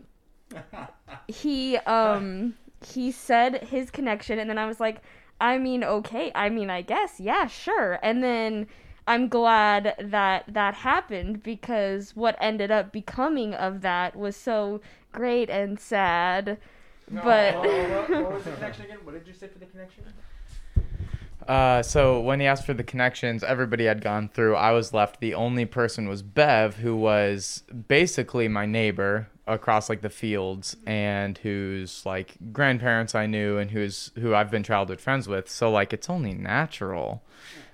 [SPEAKER 9] he um he said his connection, and then I was like, I mean, okay, I mean, I guess, yeah, sure, and then. I'm glad that that happened because what ended up becoming of that was so great and sad. But
[SPEAKER 2] what was the connection again? What did you say for the connection?
[SPEAKER 4] Uh, so when he asked for the connections, everybody had gone through. I was left. The only person was Bev, who was basically my neighbor across like the fields, and whose like grandparents I knew, and who's who I've been childhood friends with. So like it's only natural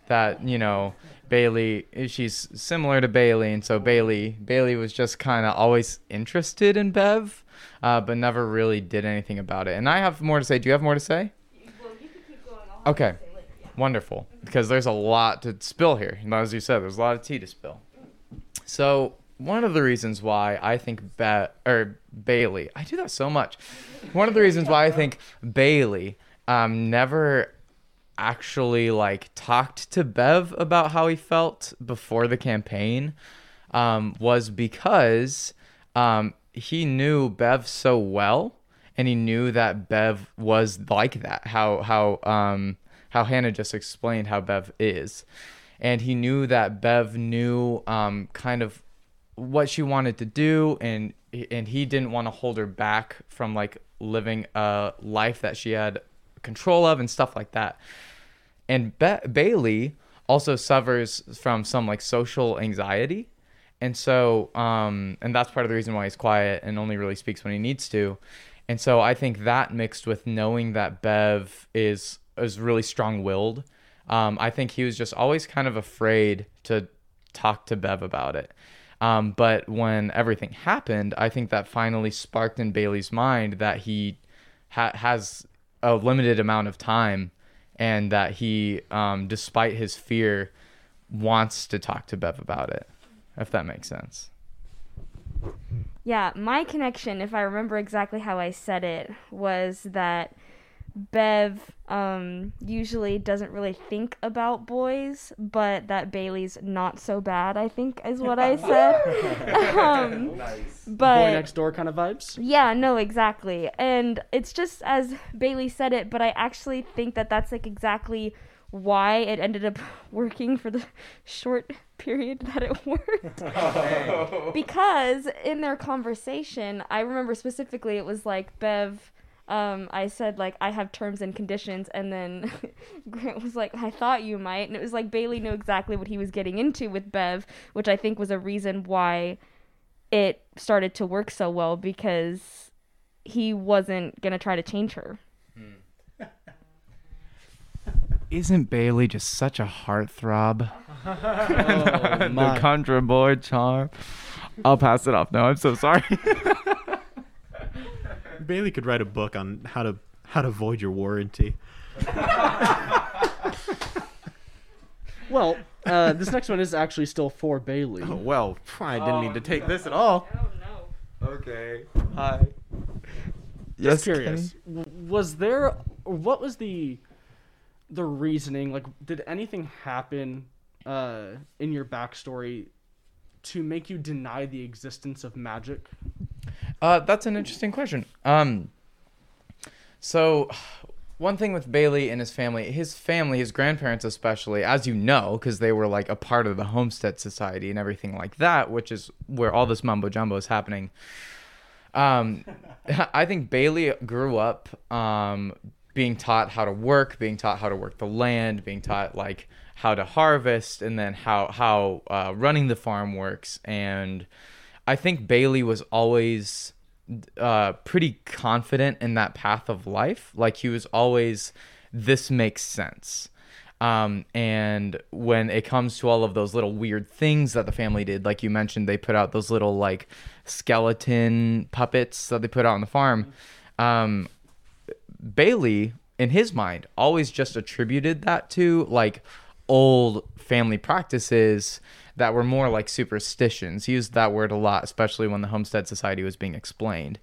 [SPEAKER 4] that you know Bailey, she's similar to Bailey, and so Bailey, Bailey was just kind of always interested in Bev, uh, but never really did anything about it. And I have more to say. Do you have more to say? Okay, wonderful. Because there's a lot to spill here. As you said, there's a lot of tea to spill. So one of the reasons why I think ba- or Bailey, I do that so much. One of the reasons why I think Bailey um, never actually like talked to Bev about how he felt before the campaign um, was because um, he knew Bev so well, and he knew that Bev was like that. How how um, how Hannah just explained how Bev is, and he knew that Bev knew um, kind of what she wanted to do, and and he didn't want to hold her back from like living a life that she had control of and stuff like that. And ba- Bailey also suffers from some like social anxiety. And so, um, and that's part of the reason why he's quiet and only really speaks when he needs to. And so I think that mixed with knowing that Bev is is really strong willed, um, I think he was just always kind of afraid to talk to Bev about it. Um, but when everything happened, I think that finally sparked in Bailey's mind that he ha- has a limited amount of time and that he, um, despite his fear, wants to talk to Bev about it, if that makes sense.
[SPEAKER 9] Yeah, my connection, if I remember exactly how I said it, was that Bev um, usually doesn't really think about boys, but that Bailey's not so bad, I think, is what I said. um, but
[SPEAKER 3] Boy next door kind of vibes.
[SPEAKER 9] yeah, no, exactly. And it's just as Bailey said it, but I actually think that that's like exactly why it ended up working for the short period that it worked. because in their conversation, I remember specifically it was like Bev um, I said like I have terms and conditions, and then Grant was like, "I thought you might," and it was like Bailey knew exactly what he was getting into with Bev, which I think was a reason why it started to work so well because he wasn't gonna try to change her.
[SPEAKER 4] Isn't Bailey just such a heartthrob?
[SPEAKER 3] Oh,
[SPEAKER 4] the
[SPEAKER 3] my.
[SPEAKER 4] country boy charm. I'll pass it off. No, I'm so sorry.
[SPEAKER 1] Bailey could write a book on how to how to void your warranty.
[SPEAKER 3] Well, uh, this next one is actually still for Bailey.
[SPEAKER 1] Oh, well, I didn't mean to take this at all.
[SPEAKER 4] okay. Hi.
[SPEAKER 3] Just curious. w- Was there what was the the reasoning? Like, did anything happen uh, in your backstory to make you deny the existence of magic?
[SPEAKER 4] Uh, that's an interesting question. Um, so, one thing with Bailey and his family, his family, his grandparents especially, as you know, because they were like a part of the Homestead Society and everything like that, which is where all this mumbo jumbo is happening. Um, I think Bailey grew up um, being taught how to work, being taught how to work the land, being taught like how to harvest, and then how how uh, running the farm works. And I think Bailey was always uh, pretty confident in that path of life. Like he was always, this makes sense. Um, and when it comes to all of those little weird things that the family did, like you mentioned, they put out those little like skeleton puppets that they put out on the farm. Um, Bailey, in his mind, always just attributed that to like old family practices that were more like superstitions. He used that word a lot, especially when the Homestead Society was being explained.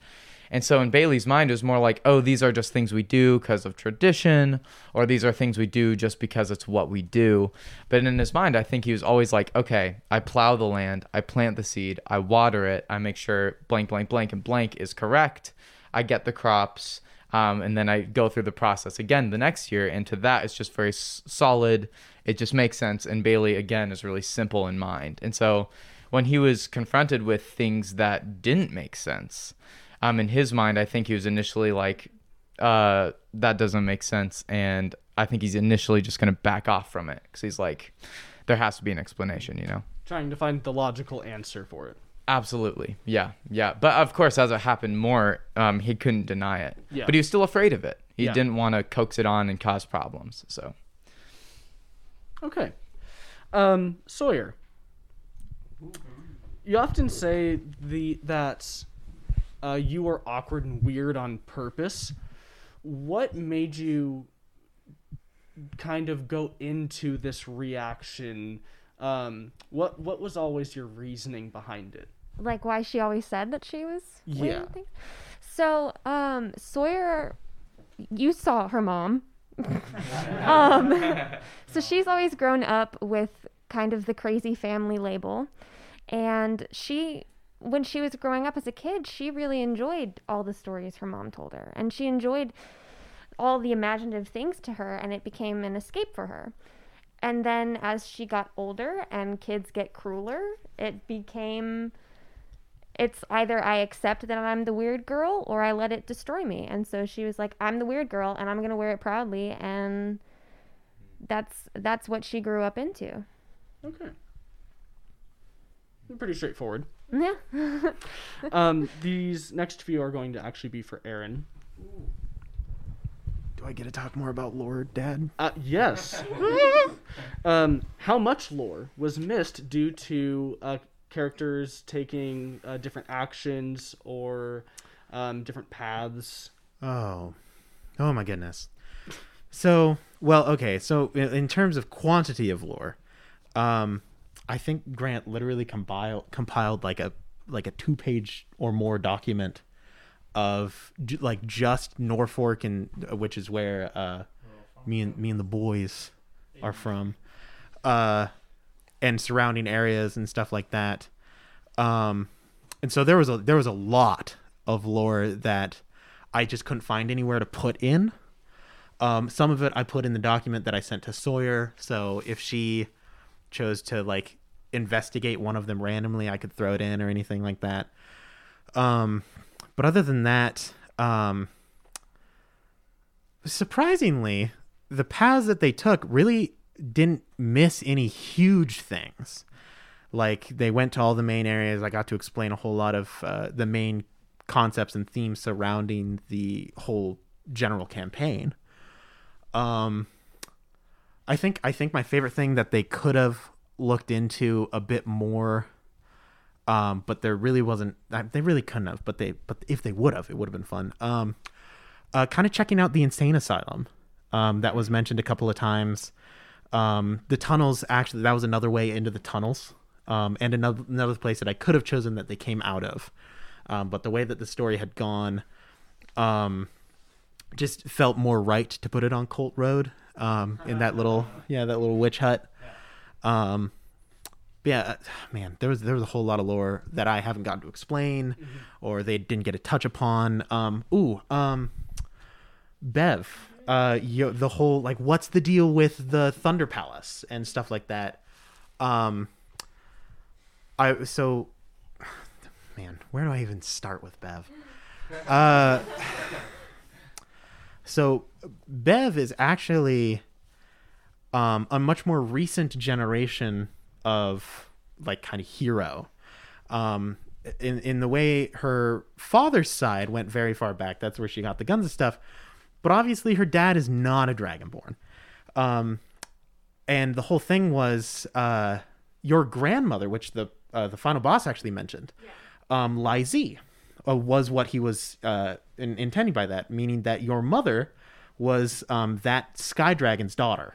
[SPEAKER 4] And so in Bailey's mind, it was more like, oh, these are just things we do because of tradition, or these are things we do just because it's what we do. But in his mind, I think he was always like, okay, I plow the land, I plant the seed, I water it, I make sure blank, blank, blank, and blank is correct. I get the crops, um, and then I go through the process again the next year. And to that, it's just very s- solid. It just makes sense. And Bailey, again, is really simple in mind. And so when he was confronted with things that didn't make sense, um, in his mind, I think he was initially like, uh, that doesn't make sense. And I think he's initially just going to back off from it because he's like, there has to be an explanation, you know?
[SPEAKER 3] Trying to find the logical answer for it.
[SPEAKER 4] Absolutely. Yeah. Yeah. But of course, as it happened more, um, he couldn't deny it.
[SPEAKER 3] Yeah.
[SPEAKER 4] But he was still afraid of it. He
[SPEAKER 3] Yeah.
[SPEAKER 4] didn't want to coax it on and cause problems. So,
[SPEAKER 3] Okay. Um, Sawyer. You often say the that uh, you were awkward and weird on purpose. What made you kind of go into this reaction? Um, what what was always your reasoning behind it?
[SPEAKER 6] like why she always said that she was weird
[SPEAKER 3] Yeah.
[SPEAKER 6] So, um, Sawyer, you saw her mom. Um, so she's always grown up with kind of the crazy family label, and she, when she was growing up as a kid, she really enjoyed all the stories her mom told her, and she enjoyed all the imaginative things to her, and it became an escape for her. And then as she got older and kids get crueler, it became it's either I accept that I'm the weird girl or I let it destroy me. And so she was like, I'm the weird girl and I'm going to wear it proudly and that's that's what she grew up into.
[SPEAKER 3] Okay. Pretty straightforward.
[SPEAKER 6] Yeah.
[SPEAKER 3] Um, these next few are going to actually be for Aaron.
[SPEAKER 1] Do I get to talk more about lore, Dad?
[SPEAKER 3] Uh, yes. um, how much lore was missed due to uh, characters taking uh, different actions or um, different paths?
[SPEAKER 1] Oh, oh my goodness. So, well, okay. So, in, terms of quantity of lore, um, I think Grant literally compiled compiled like a like a two page or more document of j- like just Norfolk and uh, which is where uh, me and me and the boys are from, uh, and surrounding areas and stuff like that. Um, and so there was a there was a lot of lore that I just couldn't find anywhere to put in. Um, some of it I put in the document that I sent to Sawyer. So if she chose to like investigate one of them randomly, I could throw it in or anything like that. Um, but other than that, um, surprisingly, the paths that they took really didn't miss any huge things. Like they went to all the main areas. I got to explain a whole lot of uh, the main concepts and themes surrounding the whole general campaign. Um, I think I think my favorite thing that they could have looked into a bit more, um, but there really wasn't. uh, They really couldn't have. But they but if they would have, it would have been fun. Um, uh, kind of checking out the insane asylum. Um, that was mentioned a couple of times. Um, the tunnels actually that was another way into the tunnels. Um, and another another place that I could have chosen that they came out of. Um, but the way that the story had gone, um, just felt more right to put it on Colt Road, um, in that little yeah that little witch hut. Um, yeah, uh, man, there was there was a whole lot of lore that I haven't gotten to explain, or they didn't get a touch upon. Um, ooh, um, Bev, uh, you, the whole like, what's the deal with the Thunder Palace and stuff like that. Um, I so, man, where do I even start with Bev? Uh, so Bev is actually um, a much more recent generation of like kind of hero. Um, in in the way her father's side went very far back. That's where she got the guns and stuff. But obviously, her dad is not a dragonborn. Um, and the whole thing was uh, your grandmother, which the uh, the final boss actually mentioned, um, Lyzie, uh, was what he was uh, in, intending by that, meaning that your mother was um, that sky dragon's daughter.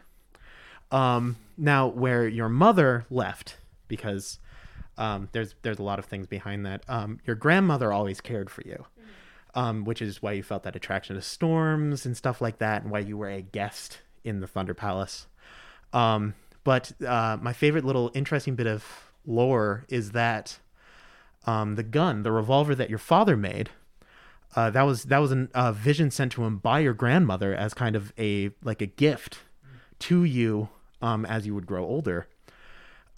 [SPEAKER 1] Um, now, where your mother left, because um, there's there's a lot of things behind that. Um, your grandmother always cared for you, um, which is why you felt that attraction to storms and stuff like that, and why you were a guest in the Thunder Palace. Um, but uh, my favorite little interesting bit of lore is that um, the gun, the revolver that your father made, uh, that was that was a uh, vision sent to him by your grandmother as kind of a like a gift to you um, as you would grow older.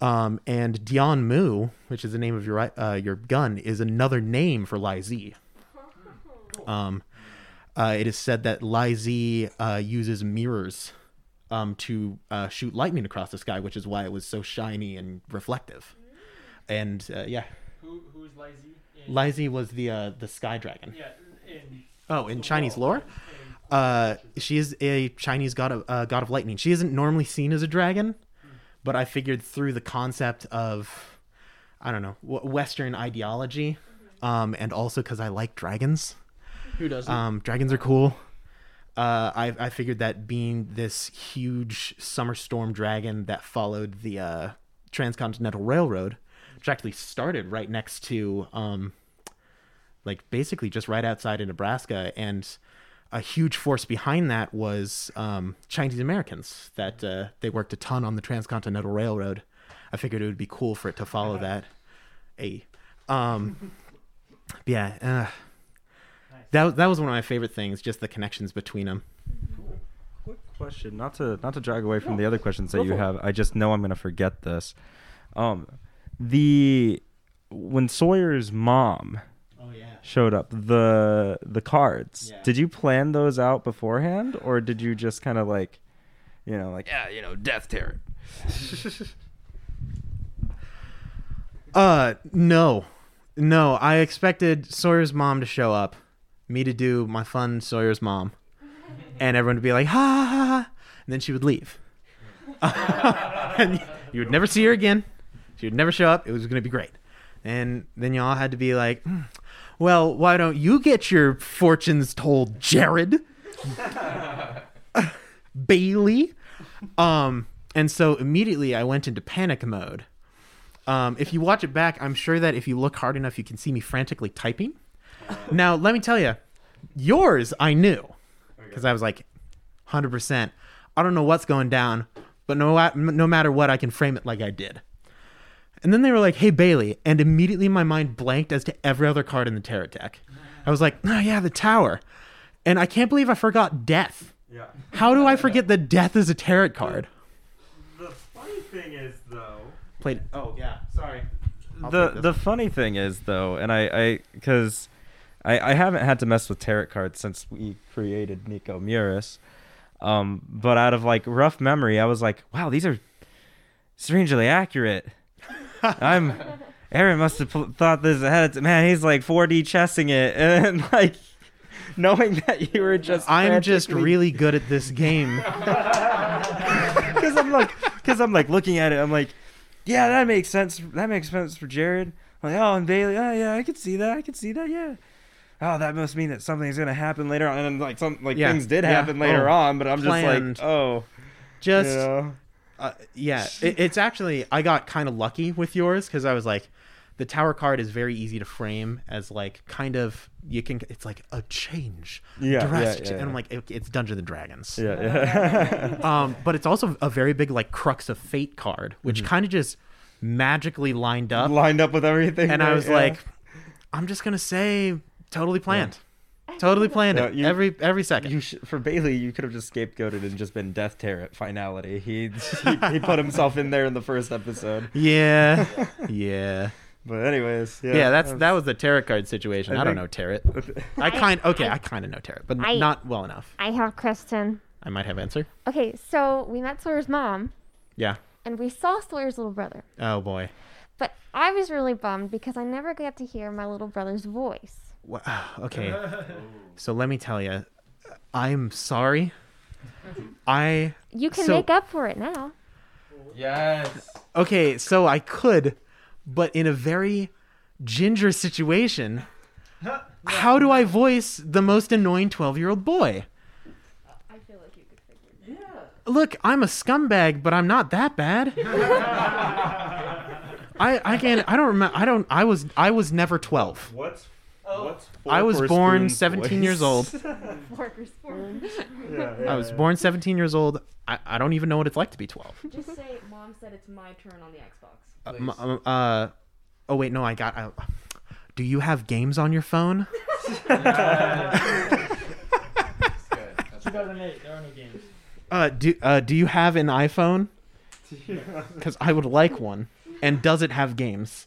[SPEAKER 1] Um, and Dian Mu, which is the name of your uh, your gun, is another name for Lyzie. Um, uh, it is said that Lyzie uh, uses mirrors um, to uh, shoot lightning across the sky, which is why it was so shiny and reflective. And uh, yeah,
[SPEAKER 2] Who, who's Lyzie?
[SPEAKER 1] Lyzie was the uh, the sky dragon.
[SPEAKER 2] Yeah, in
[SPEAKER 1] Oh, in Chinese lore, uh, she is a Chinese god of uh, god of lightning. She isn't normally seen as a dragon, but I figured through the concept of, I don't know, Western ideology, um, and also because I like dragons.
[SPEAKER 3] Who doesn't?
[SPEAKER 1] Um, dragons are cool. Uh, I, I figured that being this huge summer storm dragon that followed the uh, transcontinental railroad, which actually started right next to, um, like basically just right outside of Nebraska, and a huge force behind that was um, Chinese Americans that uh, they worked a ton on the transcontinental railroad. I figured it would be cool for it to follow that. A, um, yeah. Uh, that was that was one of my favorite things, just the connections between them.
[SPEAKER 7] Quick question, not to not to drag away from the other questions that
[SPEAKER 3] Go
[SPEAKER 7] you
[SPEAKER 3] for it.
[SPEAKER 7] have. I just know I'm gonna forget this. Um, the when Sawyer's mom
[SPEAKER 1] Oh yeah.
[SPEAKER 7] showed up, the the cards.
[SPEAKER 1] Yeah.
[SPEAKER 7] Did you plan those out beforehand, or did you just kind of like, you know, like yeah, you know, death terror?
[SPEAKER 1] Uh, no, no. I expected Sawyer's mom to show up, me to do my fun Sawyer's mom, and everyone would be like ha ha ha, and then she would leave, and you would never see her again. She would never show up. It was gonna be great, and then y'all had to be like, "Hmm, well, why don't you get your fortunes told, Jared? Bailey. Um, and so immediately I went into panic mode. Um, if you watch it back, I'm sure that if you look hard enough, you can see me frantically typing. Now, let me tell you, yours I knew because I was like, 100%. I don't know what's going down, but no, no matter what, I can frame it like I did. And then they were like, hey, Bailey. And immediately my mind blanked as to every other card in the tarot deck. I was like, oh, yeah, the tower. And I can't believe I forgot death.
[SPEAKER 7] Yeah.
[SPEAKER 1] How do I forget that death is a tarot card?
[SPEAKER 7] The funny thing is though.
[SPEAKER 1] Played. Oh, yeah. Sorry. I'll
[SPEAKER 7] the the funny thing is though, and I I because I I haven't had to mess with tarot cards since we created Nico Muris, um, but out of like rough memory, I was like, wow, these are strangely accurate. I'm Aaron must have pl- thought this ahead of time. Man, he's like 4D chessing it, and like knowing that you were just
[SPEAKER 1] I'm just really good at this game.
[SPEAKER 7] because I'm like, because I'm like looking at it, I'm like, yeah, that makes sense. That makes sense for Jared. I'm like, oh, and Bailey, oh yeah, I could see that. I could see that. Yeah. Oh, that must mean that something's gonna happen later on, and then, like some like
[SPEAKER 1] Yeah,
[SPEAKER 7] things did
[SPEAKER 1] yeah.
[SPEAKER 7] happen later
[SPEAKER 1] Oh,
[SPEAKER 7] on, but I'm
[SPEAKER 1] planned.
[SPEAKER 7] just like, oh,
[SPEAKER 1] Just
[SPEAKER 7] you know,
[SPEAKER 1] uh, yeah, it, it's actually I got kind of lucky with yours because I was like, the tower card is very easy to frame as like kind of you can it's like a change,
[SPEAKER 7] Yeah, yeah,
[SPEAKER 1] drastic,
[SPEAKER 7] yeah,
[SPEAKER 1] and I'm like it, it's Dungeons and Dragons.
[SPEAKER 7] yeah, yeah.
[SPEAKER 1] Um, but it's also a very big like crux of fate card, which
[SPEAKER 7] Mm-hmm.
[SPEAKER 1] kind of just magically lined up,
[SPEAKER 7] lined up with everything.
[SPEAKER 1] and I was
[SPEAKER 7] Yeah.
[SPEAKER 1] like, I'm just gonna say totally planned, totally planned
[SPEAKER 7] Yeah,
[SPEAKER 1] it
[SPEAKER 7] you-
[SPEAKER 1] every every second.
[SPEAKER 7] You sh- for Bailey, you could have just scapegoated and just been Death Terror finality. He, he he put himself in there in the first episode.
[SPEAKER 1] yeah, yeah.
[SPEAKER 7] But anyways, yeah,
[SPEAKER 1] Yeah, that's that was the tarot card situation.
[SPEAKER 7] I
[SPEAKER 1] I, don't know tarot. I
[SPEAKER 6] I-
[SPEAKER 1] kind okay,
[SPEAKER 6] I-
[SPEAKER 1] I, kind of know tarot, but
[SPEAKER 6] I-
[SPEAKER 1] not well enough.
[SPEAKER 6] I have Kristen.
[SPEAKER 1] I might have answer.
[SPEAKER 6] Okay, so we met Sawyer's mom,
[SPEAKER 1] Yeah.
[SPEAKER 6] and we saw Sawyer's little brother.
[SPEAKER 1] Oh boy.
[SPEAKER 6] But I was really bummed because I never got to hear my little brother's voice.
[SPEAKER 1] Wha- Okay. so let me tell you, I'm sorry. I
[SPEAKER 6] You can
[SPEAKER 1] So-
[SPEAKER 6] make up for it now.
[SPEAKER 4] Yes.
[SPEAKER 1] okay, so I could, but in a very ginger situation. How do I voice the most annoying 12 year old boy?
[SPEAKER 9] I feel like you could figure it Yeah.
[SPEAKER 1] Look, I'm a scumbag, but I'm not that bad. I I can't I don't remember I don't I was I was never 12.
[SPEAKER 7] What's. What's
[SPEAKER 1] I was born 17 years old.
[SPEAKER 9] Fork or.
[SPEAKER 1] I was born 17 years old. I, I don't even know what it's like to be 12.
[SPEAKER 9] Just say, Mom said it's my turn on the Xbox.
[SPEAKER 1] Uh, m- um, uh, oh wait, no, I got. I, do you have games on your phone?
[SPEAKER 2] 2008. There are no games.
[SPEAKER 1] Uh, do uh, do you have an iPhone? Because I would like one. And does it have games?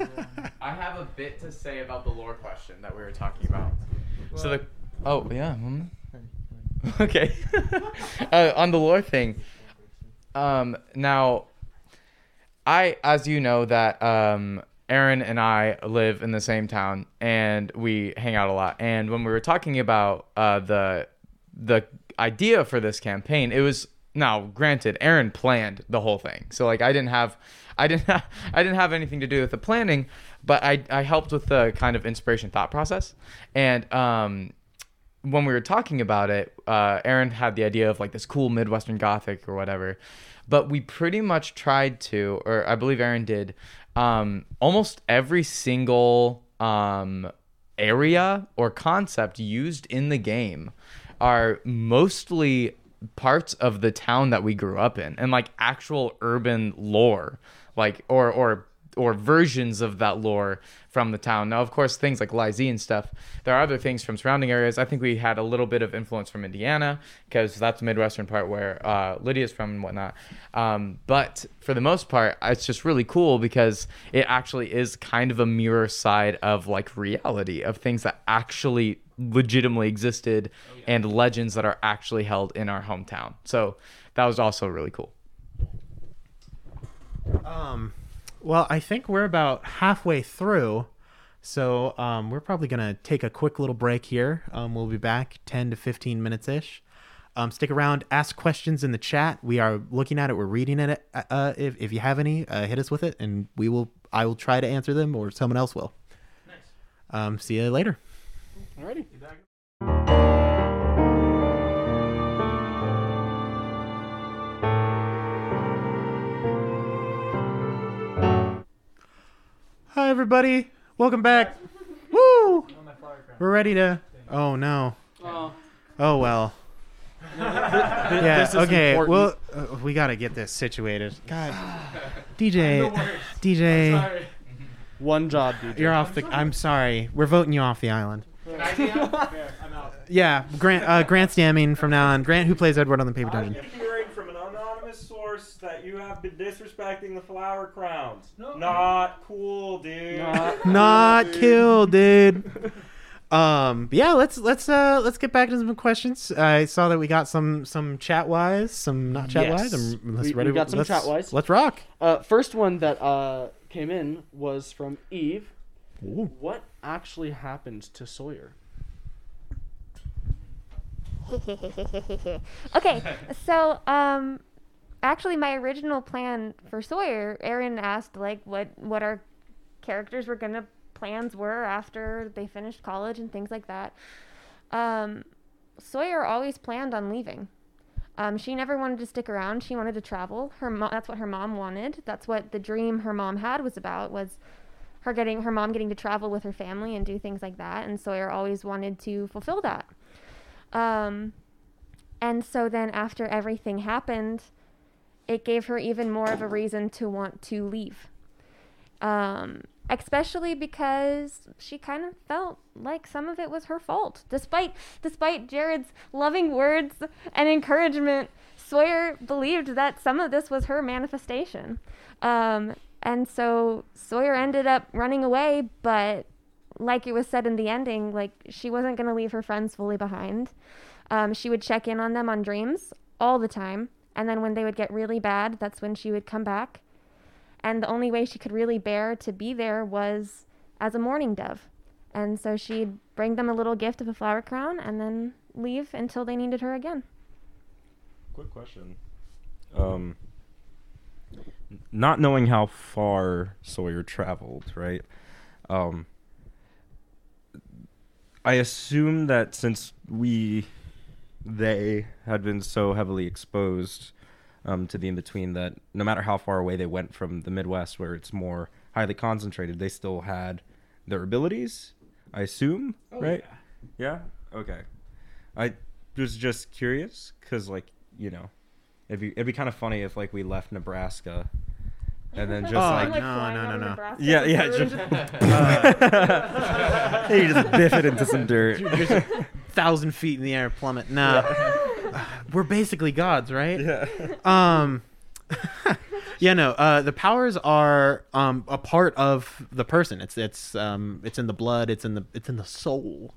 [SPEAKER 4] I have a bit to say about the lore question that we were talking about. So the oh yeah, hmm. okay. uh, on the lore thing, um, now, I as you know that um, Aaron and I live in the same town and we hang out a lot. And when we were talking about uh, the the idea for this campaign, it was now granted Aaron planned the whole thing. So like I didn't have I didn't have, I didn't have anything to do with the planning, but I I helped with the kind of inspiration thought process. And um when we were talking about it, uh, Aaron had the idea of like this cool Midwestern Gothic or whatever, but we pretty much tried to, or I believe Aaron did, um, almost every single um, area or concept used in the game are mostly parts of the town that we grew up in and like actual urban lore like or or or versions of that lore from the town. Now, of course, things like Lyzie and stuff, there are other things from surrounding areas. I think we had a little bit of influence from Indiana because that's the Midwestern part where uh, Lydia's from and whatnot. Um, but for the most part, it's just really cool because it actually is kind of a mirror side of like reality of things that actually legitimately existed and legends that are actually held in our hometown. So that was also really cool.
[SPEAKER 1] Um, well, I think we're about halfway through, so um, we're probably gonna take a quick little break here. Um, we'll be back ten to fifteen minutes ish. Um, stick around, ask questions in the chat. We are looking at it. We're reading it. Uh, uh, if if you have any, uh, hit us with it, and we will. I will try to answer them, or someone else will. Nice. Um, see you later.
[SPEAKER 3] Alrighty.
[SPEAKER 1] Hi, everybody. Welcome back. Woo! We're ready to. Oh no.
[SPEAKER 3] Oh.
[SPEAKER 1] Oh well. yeah. Okay. Well, uh, we gotta get this situated. God, DJ, DJ,
[SPEAKER 3] One job, dude.
[SPEAKER 1] you're off the. I'm sorry. We're voting you off the island. Yeah, Grant. Uh, Grant's damming from now on. Grant, who plays Edward on the Paper Dungeon.
[SPEAKER 10] I'm hearing from an anonymous that you have been disrespecting the flower crowns. Not cool, dude.
[SPEAKER 1] Not kill, dude. Um, yeah, let's let's uh let's get back to some questions. I saw that we got some some chat wise, some not chat wise.
[SPEAKER 3] Yes.
[SPEAKER 1] Let's
[SPEAKER 3] We- we got some
[SPEAKER 1] let's-
[SPEAKER 3] chat-wise.
[SPEAKER 1] Let's rock.
[SPEAKER 3] Uh, first one that uh, came in was from Eve. What actually happened to Sawyer?
[SPEAKER 6] okay, so um, actually, my original plan for Sawyer, Aaron asked like what what our characters were gonna plans were after they finished college and things like that. Um, Sawyer always planned on leaving. Um, she never wanted to stick around. She wanted to travel. Her mo- that's what her mom wanted. That's what the dream her mom had was about was her getting her mom getting to travel with her family and do things like that. And Sawyer always wanted to fulfill that. Um, and so then after everything happened, it gave her even more of a reason to want to leave. Um, especially because she kind of felt like some of it was her fault. Despite despite Jared's loving words and encouragement, Sawyer believed that some of this was her manifestation. Um, and so Sawyer ended up running away, but like it was said in the ending, like she wasn't going to leave her friends fully behind. Um, she would check in on them on dreams all the time. And then when they would get really bad, that's when she would come back. And the only way she could really bear to be there was as a mourning dove. And so she'd bring them a little gift of a flower crown and then leave until they needed her again.
[SPEAKER 7] Quick question. Um, not knowing how far Sawyer traveled, right? Um, I assume that since we, they had been so heavily exposed um, to the in between, that no matter how far away they went from the Midwest, where it's more highly concentrated, they still had their abilities. I assume, right? Yeah. Okay. I was just curious because, like, you know, it'd be it'd be kind of funny if like we left Nebraska and then just
[SPEAKER 1] Oh,
[SPEAKER 7] like,
[SPEAKER 1] no, no, no, no.
[SPEAKER 7] yeah, yeah, just you just biff it into some dirt.
[SPEAKER 1] Just a thousand feet in the air, plummet. Nah, we're basically gods, right?
[SPEAKER 7] Yeah.
[SPEAKER 1] Um. yeah, no. Uh, the powers are um a part of the person. It's it's um it's in the blood. It's in the it's in the soul.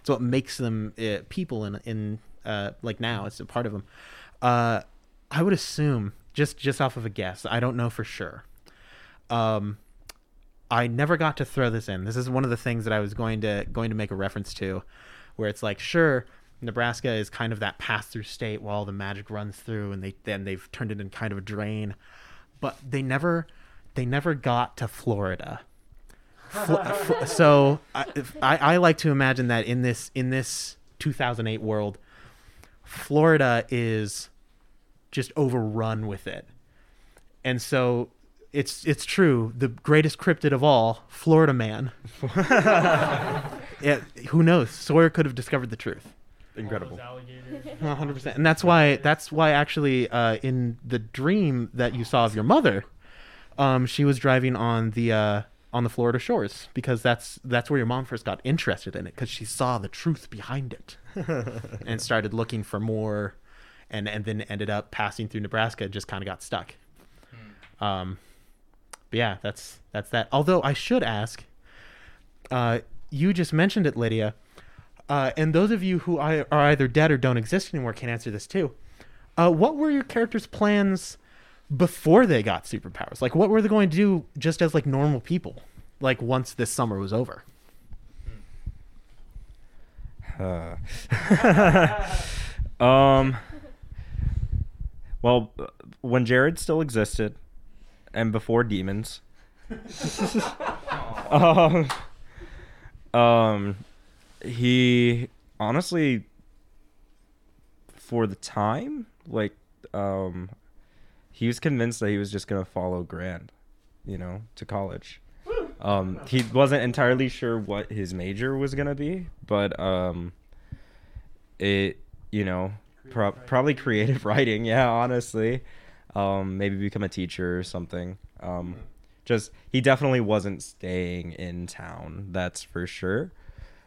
[SPEAKER 1] It's what makes them uh, people in in uh like now. It's a part of them. Uh, I would assume just just off of a guess. I don't know for sure. Um, I never got to throw this in. This is one of the things that I was going to going to make a reference to, where it's like, sure, Nebraska is kind of that pass through state where all the magic runs through, and they then they've turned it in kind of a drain. But they never they never got to Florida. Uh, so I, I I like to imagine that in this in this 2008 world, Florida is just overrun with it. And so it's it's true. The greatest cryptid of all, Florida man. yeah, who knows? Sawyer could have discovered the truth.
[SPEAKER 7] Incredible.
[SPEAKER 1] One hundred percent, and that's why that's why actually uh, in the dream that you saw of your mother, um, she was driving on the uh, on the Florida shores because that's that's where your mom first got interested in it because she saw the truth behind it and started looking for more, and and then ended up passing through Nebraska. Just kind of got stuck. Um, but yeah, that's that's that. Although I should ask, uh, you just mentioned it, Lydia. Uh, and those of you who are either dead or don't exist anymore can answer this too. Uh, what were your characters' plans before they got superpowers? Like, what were they going to do just as like normal people? Like once this summer was over.
[SPEAKER 7] Uh, um. Well, when Jared still existed, and before demons, um, um, he honestly, for the time, like, um, he was convinced that he was just gonna follow Grant, you know, to college. Um, he wasn't entirely sure what his major was gonna be, but um, it, you know, pro- probably creative writing. Yeah, honestly, um, maybe become a teacher or something. Um, just he definitely wasn't staying in town. That's for sure.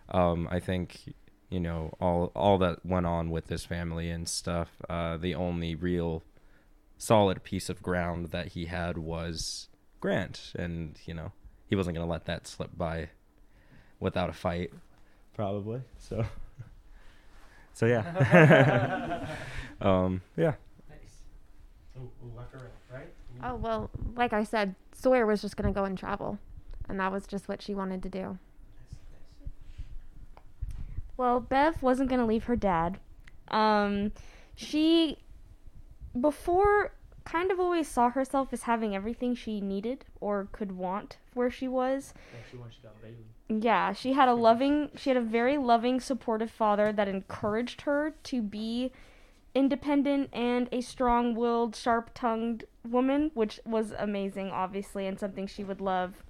[SPEAKER 7] Um, I think you know all all that went on with this family and stuff. Uh, the only real solid piece of ground that he had was Grant, and you know he wasn't gonna let that slip by without a fight, probably. So, so yeah, um, yeah. Nice.
[SPEAKER 6] Oh well, like I said, Sawyer was just gonna go and travel, and that was just what she wanted to do.
[SPEAKER 9] Well, Bev wasn't going to leave her dad. Um, she, before, kind of always saw herself as having everything she needed or could want where she was. Yeah, she had a loving, she had a very loving, supportive father that encouraged her to be independent and a strong willed, sharp tongued woman, which was amazing, obviously, and something she would love.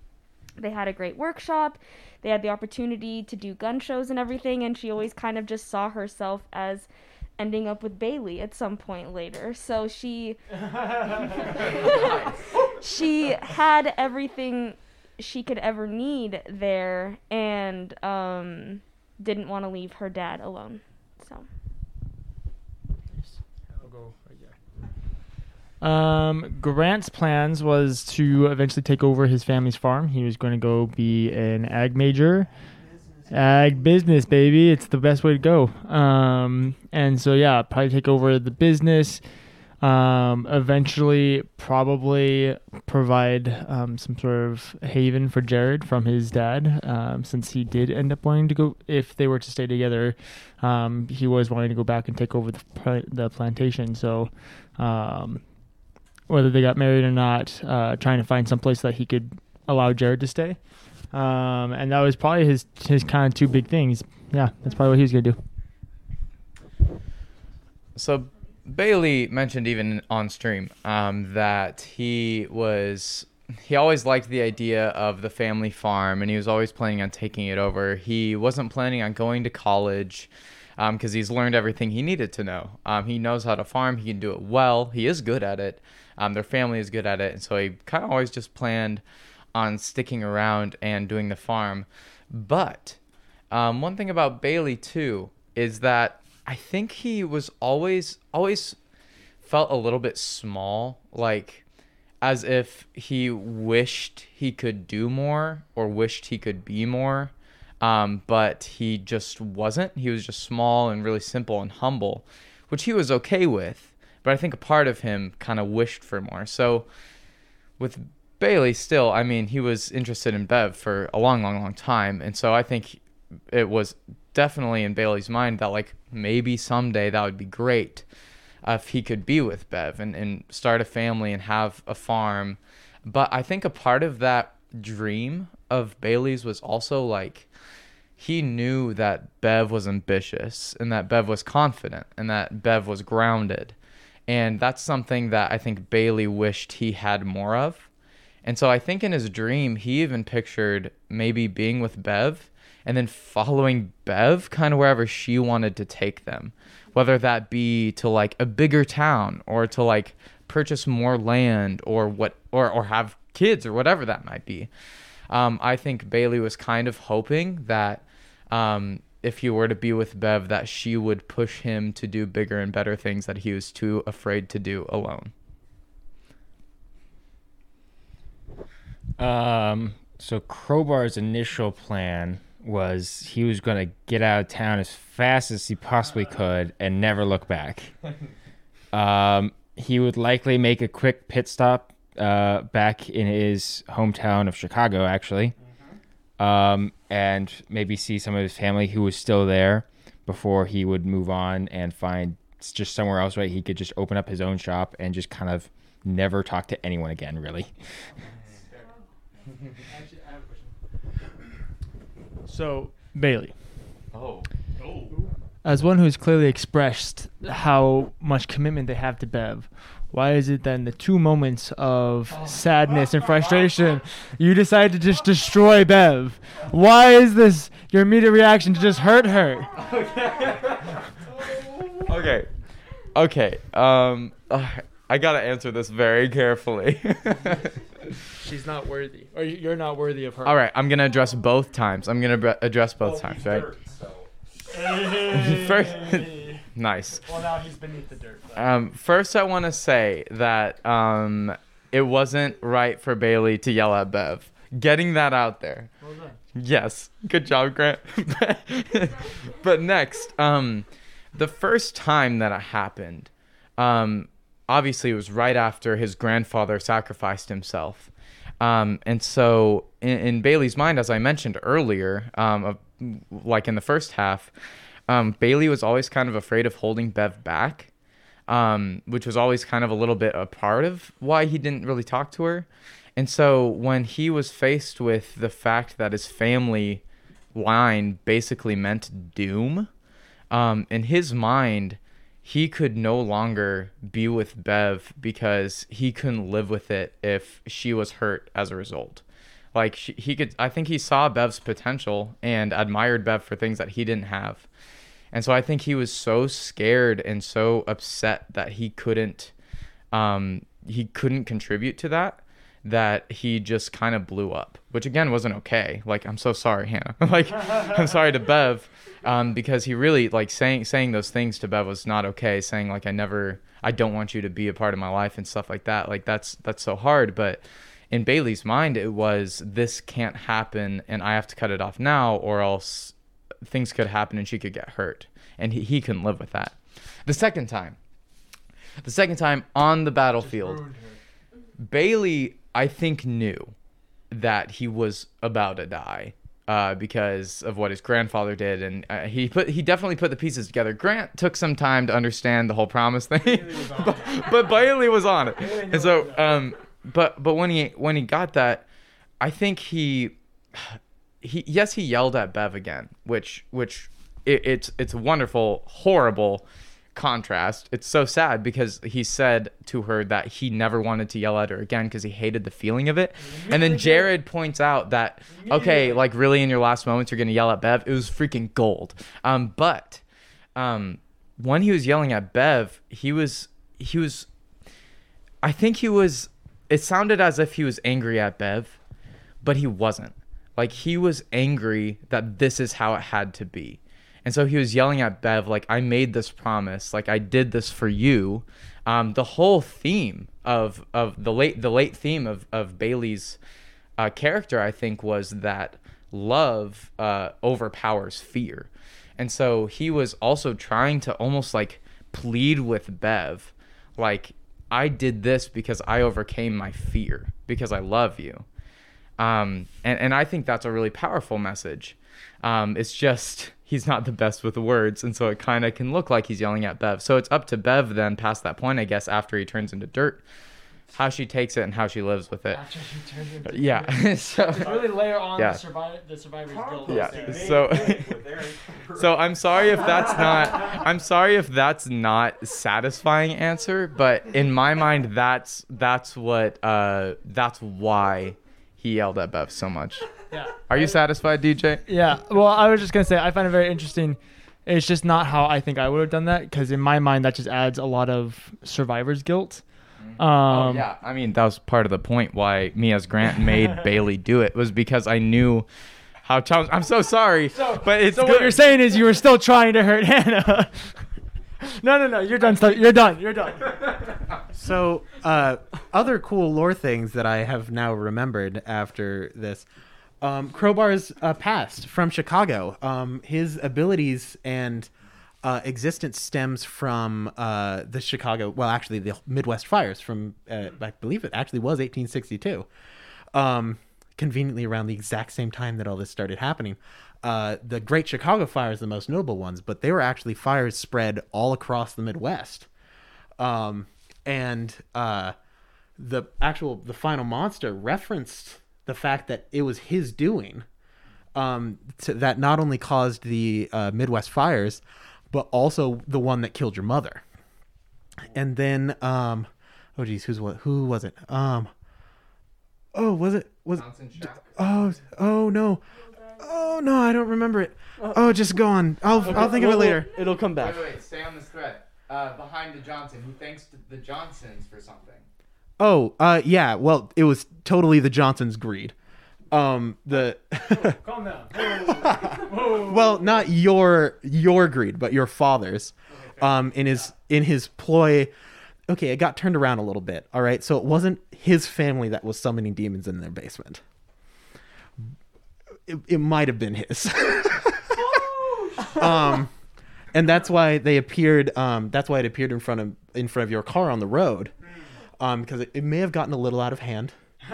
[SPEAKER 9] They had a great workshop. They had the opportunity to do gun shows and everything, and she always kind of just saw herself as ending up with Bailey at some point later. So she she had everything she could ever need there and um didn't want to leave her dad alone. So
[SPEAKER 2] Um, Grant's plans was to eventually take over his family's farm. He was going to go be an ag major. Ag business, baby. It's the best way to go. Um, and so, yeah, probably take over the business. Um, eventually, probably provide um, some sort of haven for Jared from his dad, um, since he did end up wanting to go. If they were to stay together, um, he was wanting to go back and take over the the plantation. So, um, whether they got married or not, uh, trying to find some place that he could allow Jared to stay. Um, and that was probably his his kind of two big things. Yeah, that's probably what he was gonna do.
[SPEAKER 4] So Bailey mentioned even on stream um, that he was he always liked the idea of the family farm and he was always planning on taking it over. He wasn't planning on going to college because he's learned everything he needed to know. Um, he knows how to farm. He can do it well. He is good at it. Um, their family is good at it, and so he kind of always just planned on sticking around and doing the farm. But um, one thing about Bailey too is that I think he was always always felt a little bit small, like as if he wished he could do more or wished he could be more. Um, but he just wasn't. He was just small and really simple and humble, which he was okay with. But I think a part of him kind of wished for more. So with Bailey, still, I mean, he was interested in Bev for a long, long, long time. And so I think it was definitely in Bailey's mind that like maybe someday that would be great if he could be with Bev and, and start a family and have a farm. But I think a part of that dream of Bailey's was also like he knew that Bev was ambitious and that Bev was confident and that Bev was grounded. And that's something that I think Bailey wished he had more of. And so I think in his dream, he even pictured maybe being with Bev and then following Bev kind of wherever she wanted to take them, whether that be to like a bigger town or to like purchase more land or what or or have kids or whatever that might be. Um, I think Bailey was kind of hoping that um, if he were to be with Bev, that she would push him to do bigger and better things that he was too afraid to do alone.
[SPEAKER 5] Um, so Crowbar's initial plan was he was going to get out of town as fast as he possibly could and never look back. Um, he would likely make a quick pit stop uh, back in his hometown of Chicago, actually, um, and maybe see some of his family who was still there before he would move on and find just somewhere else, right? He could just open up his own shop and just kind of never talk to anyone again, really.
[SPEAKER 2] So Bailey,
[SPEAKER 4] Oh.
[SPEAKER 2] as one who's clearly expressed how much commitment they have to Bev, why is it then the two moments of sadness and frustration you decide to just destroy Bev? Why is this your immediate reaction to just hurt her?
[SPEAKER 4] Okay. Okay. Um, uh, I gotta answer this very carefully.
[SPEAKER 2] She's not worthy, or you're not worthy of her.
[SPEAKER 4] All right, I'm gonna address both times. I'm gonna address both times, right? First, nice.
[SPEAKER 2] Well, now he's beneath the dirt.
[SPEAKER 4] Um, first, I want to say that um, it wasn't right for Bailey to yell at Bev. Getting that out there. Yes, good job, Grant. but next, um, the first time that it happened, um, obviously it was right after his grandfather sacrificed himself. Um, and so, in, in Bailey's mind, as I mentioned earlier, um, of, like in the first half, um, Bailey was always kind of afraid of holding Bev back, um, which was always kind of a little bit a part of why he didn't really talk to her. And so, when he was faced with the fact that his family line basically meant doom, um, in his mind, he could no longer be with Bev because he couldn't live with it if she was hurt as a result. Like she, he could, I think he saw Bev's potential and admired Bev for things that he didn't have, and so I think he was so scared and so upset that he couldn't, um, he couldn't contribute to that that he just kind of blew up, which again wasn't okay. Like I'm so sorry, Hannah. like I'm sorry to Bev, um, because he really like saying saying those things to Bev was not okay. Saying like I never, I don't want you to be a part of my life and stuff like that. Like that's that's so hard. But in Bailey's mind, it was this can't happen, and I have to cut it off now, or else things could happen and she could get hurt, and he he couldn't live with that. The second time, the second time on the battlefield. Bailey, I think, knew that he was about to die uh, because of what his grandfather did, and uh, he put he definitely put the pieces together. Grant took some time to understand the whole promise thing, but, but Bailey was on it, and so um, but but when he when he got that, I think he he yes he yelled at Bev again, which which it, it's it's a wonderful horrible contrast. It's so sad because he said to her that he never wanted to yell at her again because he hated the feeling of it. And then Jared points out that okay, like really in your last moments you're gonna yell at Bev. It was freaking gold. Um, but um, when he was yelling at Bev, he was he was. I think he was. It sounded as if he was angry at Bev, but he wasn't. Like he was angry that this is how it had to be. And so he was yelling at Bev, like, I made this promise, like I did this for you. Um, the whole theme of of the late the late theme of of Bailey's uh, character, I think, was that love uh, overpowers fear. And so he was also trying to almost like plead with Bev, like, I did this because I overcame my fear, because I love you. Um, and, and I think that's a really powerful message. Um, it's just he's not the best with words, and so it kind of can look like he's yelling at Bev. So it's up to Bev then, past that point, I guess, after he turns into dirt, how she takes it and how she lives with it.
[SPEAKER 2] After she turns into
[SPEAKER 4] Yeah. so
[SPEAKER 2] really layer on
[SPEAKER 4] Yeah.
[SPEAKER 2] the, survivor, the survivor's guilt.
[SPEAKER 4] yeah. So so I'm sorry if that's not I'm sorry if that's not satisfying answer, but in my mind that's that's what uh that's why he yelled at Bev so much.
[SPEAKER 2] Yeah.
[SPEAKER 4] Are you satisfied, DJ?
[SPEAKER 2] Yeah. Well, I was just gonna say I find it very interesting. It's just not how I think I would have done that because in my mind that just adds a lot of survivor's guilt. Um,
[SPEAKER 4] oh yeah, I mean that was part of the point why me as Grant made Bailey do it was because I knew how challenging. I'm so sorry, so, but it's
[SPEAKER 2] So
[SPEAKER 4] good.
[SPEAKER 2] what you're saying is you were still trying to hurt Hannah. no, no, no. You're done. Stuff. You're done. You're done.
[SPEAKER 1] So, uh, other cool lore things that I have now remembered after this. Um, Crowbar's uh, past from Chicago. Um, his abilities and uh, existence stems from uh, the Chicago, well, actually, the Midwest fires from, uh, I believe it actually was 1862. Um, conveniently around the exact same time that all this started happening. Uh, the Great Chicago Fire is the most notable ones, but they were actually fires spread all across the Midwest um, and uh, the actual the final monster referenced the fact that it was his doing um, to, that not only caused the uh, Midwest fires, but also the one that killed your mother. And then, um, oh geez, who's what? Who was it? Um, oh, was it was? Oh, oh no, oh no, I don't remember it. Oh, just go on. I'll I'll think of it
[SPEAKER 3] We'll-
[SPEAKER 1] later.
[SPEAKER 3] It'll come back.
[SPEAKER 4] Wait, wait, stay on this thread. Uh, behind the Johnson, who thanks the Johnsons for something.
[SPEAKER 1] Oh, uh, yeah. Well, it was totally the Johnsons' greed. Um, the
[SPEAKER 2] Calm down.
[SPEAKER 1] well, not your your greed, but your father's. Um, in his in his ploy. Okay, it got turned around a little bit. All right, so it wasn't his family that was summoning demons in their basement. It, it might have been his. um, and that's why they appeared. Um, that's why it appeared in front of in front of your car on the road. Um, because it, it may have gotten a little out of hand.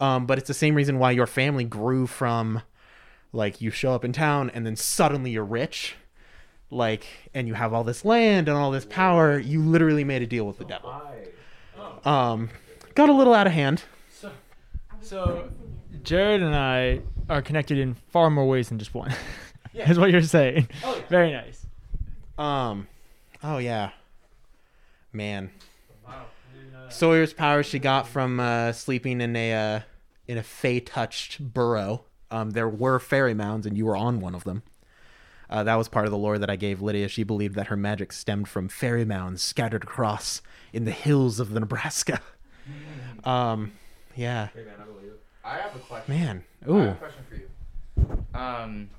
[SPEAKER 1] Um, but it's the same reason why your family grew from, like, you show up in town and then suddenly you're rich, like, and you have all this land and all this power. You literally made a deal with the devil. Um, got a little out of hand.
[SPEAKER 2] So, Jared and I are connected in far more ways than just one. is what you're saying. Very nice.
[SPEAKER 1] Um, oh yeah, man. Sawyer's power she got from uh, sleeping in a uh, in a fey touched burrow. Um, there were fairy mounds, and you were on one of them. Uh, that was part of the lore that I gave Lydia. She believed that her magic stemmed from fairy mounds scattered across in the hills of the Nebraska. Um, yeah,
[SPEAKER 4] I have a question.
[SPEAKER 1] man.
[SPEAKER 4] I have
[SPEAKER 1] Ooh,
[SPEAKER 4] a question for you. Um,